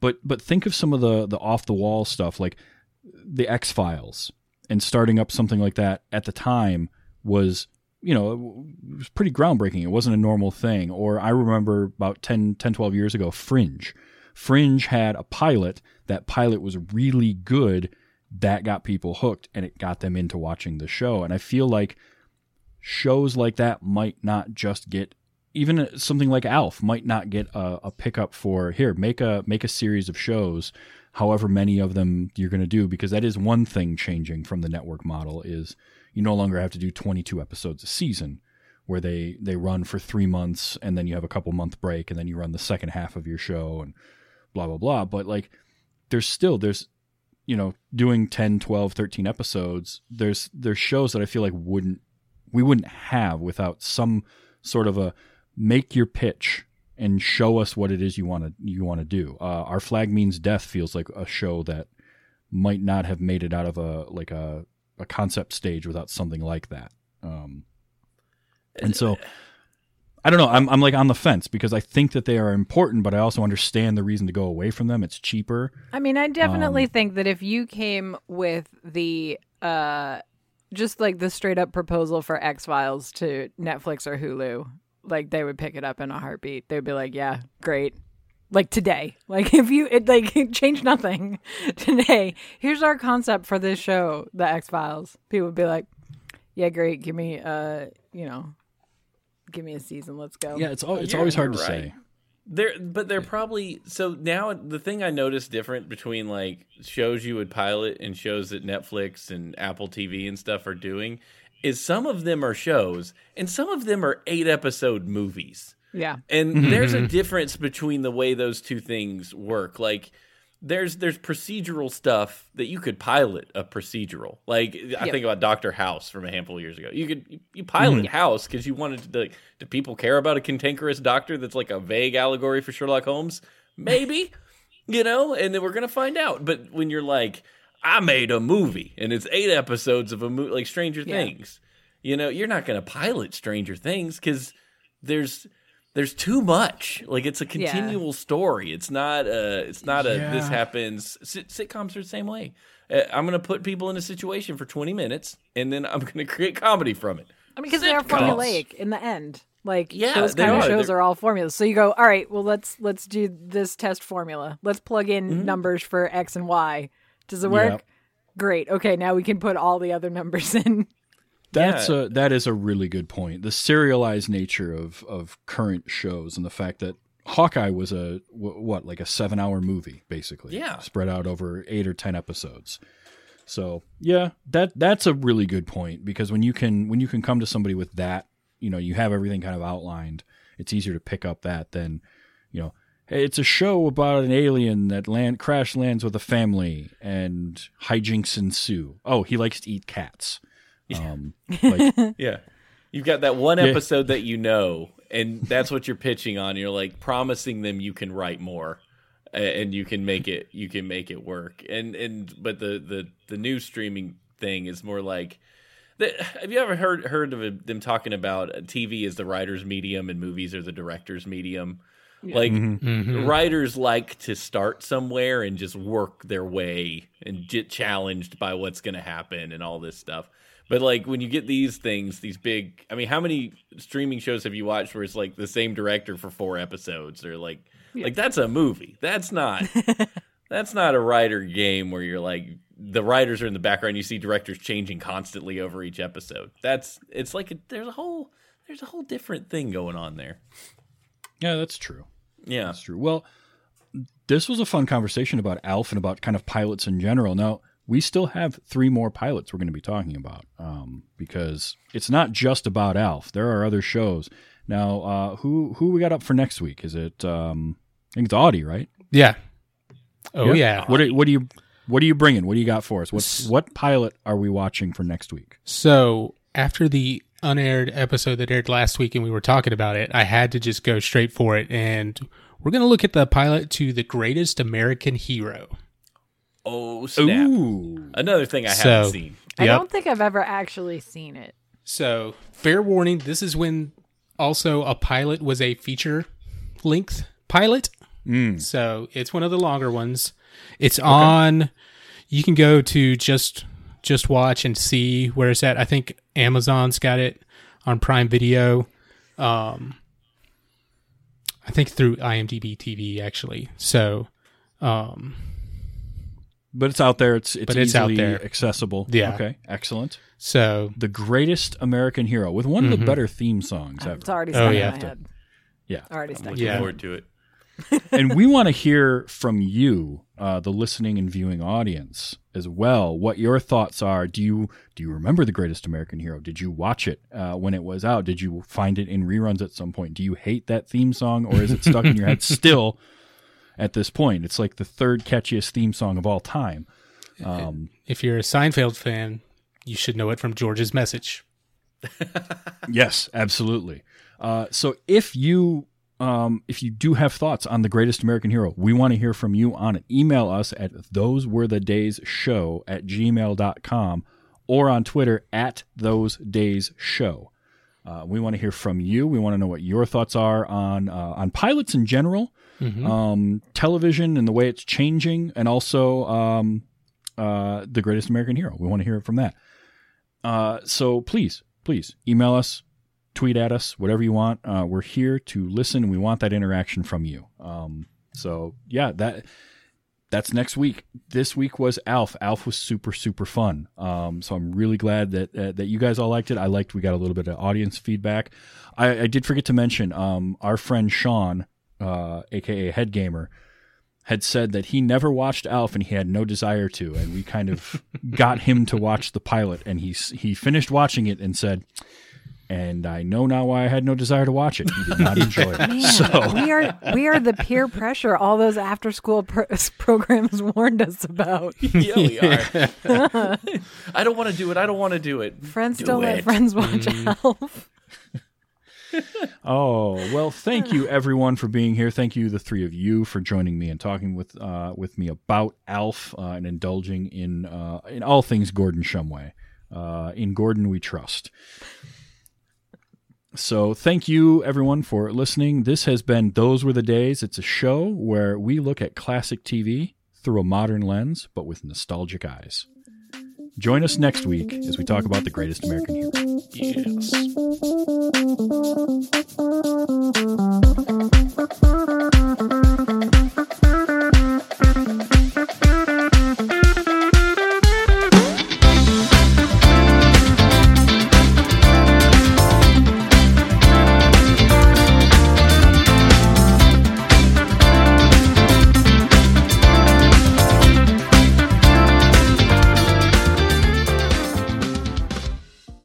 Speaker 4: But but think of some of the the off the wall stuff like the X Files and starting up something like that at the time was you know it was pretty groundbreaking. It wasn't a normal thing. Or i remember about 10 10 12 years ago fringe. Fringe had a pilot. That pilot was really good. That got people hooked and it got them into watching the show. And i feel like shows like that might not just get even something like Alf might not get a, a pickup for here make a make a series of shows however many of them you're going to do because that is one thing changing from the network model is you no longer have to do 22 episodes a season where they they run for 3 months and then you have a couple month break and then you run the second half of your show and blah blah blah but like there's still there's you know doing 10 12 13 episodes there's there's shows that i feel like wouldn't we wouldn't have without some sort of a make your pitch and show us what it is you want to you want to do. Uh, Our flag means death feels like a show that might not have made it out of a like a, a concept stage without something like that. Um, and so I don't know. I'm I'm like on the fence because I think that they are important, but I also understand the reason to go away from them. It's cheaper.
Speaker 2: I mean, I definitely think that if you came with the uh just like the straight up proposal for X Files to Netflix or Hulu, like they would pick it up in a heartbeat. They'd be like, "Yeah, great." Like today, like if you it like change nothing today. Here's our concept for this show, the X Files. People would be like, "Yeah, great. Give me uh, you know, give me a season. Let's go."
Speaker 4: Yeah, it's al- it's
Speaker 3: You're-
Speaker 4: always hard to
Speaker 3: right.
Speaker 4: say.
Speaker 3: They're but they're probably so now the thing I noticed different between like shows you would pilot and shows that Netflix and Apple TV and stuff are doing is some of them are shows and some of them are 8 episode movies.
Speaker 2: Yeah.
Speaker 3: And mm-hmm. there's a mm-hmm. difference between the way those two things work. Like there's there's procedural stuff that you could pilot a procedural. Like I
Speaker 2: Yep.
Speaker 3: think about Doctor House from a handful of years ago. You could you pilot mm-hmm. House because you wanted to. Like, do people care about a cantankerous doctor that's like a vague allegory for Sherlock Holmes? Maybe, you know. And then we're gonna find out. But when you're like, I made a movie and it's eight episodes of a movie like Stranger
Speaker 2: Yeah.
Speaker 3: Things, you know, you're not gonna pilot Stranger Things because there's there's too much. Like it's a continual story. It's not a. It's not a. This happens. Sit, sitcoms are the same way. Uh, I'm going to put people in a situation for 20 minutes, and then I'm going to create comedy from it.
Speaker 2: I mean, because they are formulaic in the end. Like
Speaker 3: Yeah,
Speaker 2: those kind of
Speaker 3: are.
Speaker 2: shows
Speaker 3: They're-
Speaker 2: are all formulas. So you go, all right, well let's let's do this test formula. Let's plug in
Speaker 3: Mm-hmm.
Speaker 2: numbers for X and Y. Does it work?
Speaker 4: Yep.
Speaker 2: Great. Okay, now we can put all the other numbers in.
Speaker 4: That's
Speaker 3: Yeah.
Speaker 4: a that is a really good point. The serialized nature of of current shows and the fact that Hawkeye was a what like a seven hour movie basically,
Speaker 3: Yeah.
Speaker 4: spread out over eight or ten episodes. So yeah, that that's a really good point because when you can when you can come to somebody with that, you know, you have everything kind of outlined. It's easier to pick up that than, you know, hey, it's a show about an alien that land crash lands with a family and hijinks ensue. Oh, he likes to eat cats. Um, like
Speaker 3: Yeah. You've got that one
Speaker 4: Yeah.
Speaker 3: episode that you know, and that's what you're pitching on. You're like promising them you can write more, and you can make it. You can make it work. And and but the the the new streaming thing is more like. the- Have you ever heard heard of them talking about TV as the writer's medium and movies are the director's medium? Like writers like to start somewhere and just work their way and get challenged by what's going to happen and all this stuff. But like when you get these things, these big, I mean, how many streaming shows have you watched where it's like the same director for four episodes or like, like that's a movie. That's not, that's not a writer game where you're like the writers are in the background. You see directors changing constantly over each episode. That's it's like a, there's a whole there's a whole different thing going on there.
Speaker 4: yeah, that's true.
Speaker 3: Yeah,
Speaker 4: That's true. Well, this was a fun conversation about Alf and about kind of pilots in general. Now, we still have three more pilots we're going to be talking about um, because it's not just about Alf. There are other shows. Now, uh, who who we got up for next week? Is it? Um, I think it's Audie, right?
Speaker 1: Yeah. Oh yeah.
Speaker 4: What do, what do you what are you bringing? What do you got for us? What what pilot are we watching for next week?
Speaker 1: So after the unaired episode that aired last week and we were talking about it, I had to just go straight for it. And we're going to look at the pilot to The Greatest American Hero.
Speaker 3: Oh snap!
Speaker 4: Ooh,
Speaker 3: Another thing I
Speaker 1: So-
Speaker 3: haven't seen.
Speaker 2: I
Speaker 1: Yep.
Speaker 2: don't think I've ever actually seen it.
Speaker 1: So, fair warning, this is when also a pilot was a feature length pilot. So, it's one of the longer ones. It's on you can go to just just watch and see where it's at. I think Amazon's got it on Prime Video. Um I think through IMDb TV actually. So, um
Speaker 4: but it's out there. It's it's,
Speaker 1: But it's out
Speaker 4: easily
Speaker 1: there.
Speaker 4: accessible.
Speaker 1: Yeah.
Speaker 4: Okay. Excellent.
Speaker 1: so
Speaker 4: The greatest American hero with one of the better theme songs ever.
Speaker 2: It's already
Speaker 1: Oh,
Speaker 2: stuck
Speaker 1: yeah.
Speaker 2: in my head.
Speaker 4: Yeah.
Speaker 2: Already stuck.
Speaker 3: Looking
Speaker 1: Yeah.
Speaker 3: forward to it.
Speaker 4: and we want to hear from you, uh, the listening and viewing audience, as well. What your thoughts are? Do you do you remember the Greatest American Hero? Did you watch it uh, when it was out? Did you find it in reruns at some point? Do you hate that theme song, or is it stuck in your head still? At this point, it's like the third catchiest theme song of all time. Um,
Speaker 1: if you're a Seinfeld fan, you should know it from George's message.
Speaker 4: Yes, absolutely. Uh, so if you um, if you do have thoughts on the greatest American hero, we want to hear from you on it. Email us at those were the days show at gmail.com or on Twitter at Those Days Show. Uh, we want to hear from you. We want to know what your thoughts are on uh, on pilots in general, um, television and the way it's changing, and also um, uh, the Greatest American Hero. We want to hear it from that. Uh, so please, please email us, tweet at us, whatever you want. Uh, we're here to listen, and we want that interaction from you. Um, so yeah, that that's next week. This week was Alf. Alf was super super fun. Um, so I'm really glad that uh, that you guys all liked it. I liked we got a little bit of audience feedback. I, I did forget to mention um, our friend Sean, uh, aka Head Gamer, had said that he never watched Alf and he had no desire to, and we kind of got him to watch the pilot, and he he finished watching it and said. And I know now why I had no desire to watch it. He did not enjoy it.
Speaker 2: Man,
Speaker 4: So
Speaker 2: we are we are the peer pressure all those after school pro- programs warned us about.
Speaker 3: yeah, we are. I don't want to do it. I don't want to do it.
Speaker 2: Friends
Speaker 3: Do
Speaker 2: don't let friends watch Elf.
Speaker 4: Oh well, thank you everyone for being here. Thank you, the three of you, for joining me and talking with uh, with me about Alf uh, and indulging in uh, in all things Gordon Shumway. Uh, in Gordon we trust. So thank you everyone for listening. This has been Those Were the Days. It's a show where we look at classic TV through a modern lens, but with nostalgic eyes. Join us next week as we talk about the greatest American hero.
Speaker 3: Yes.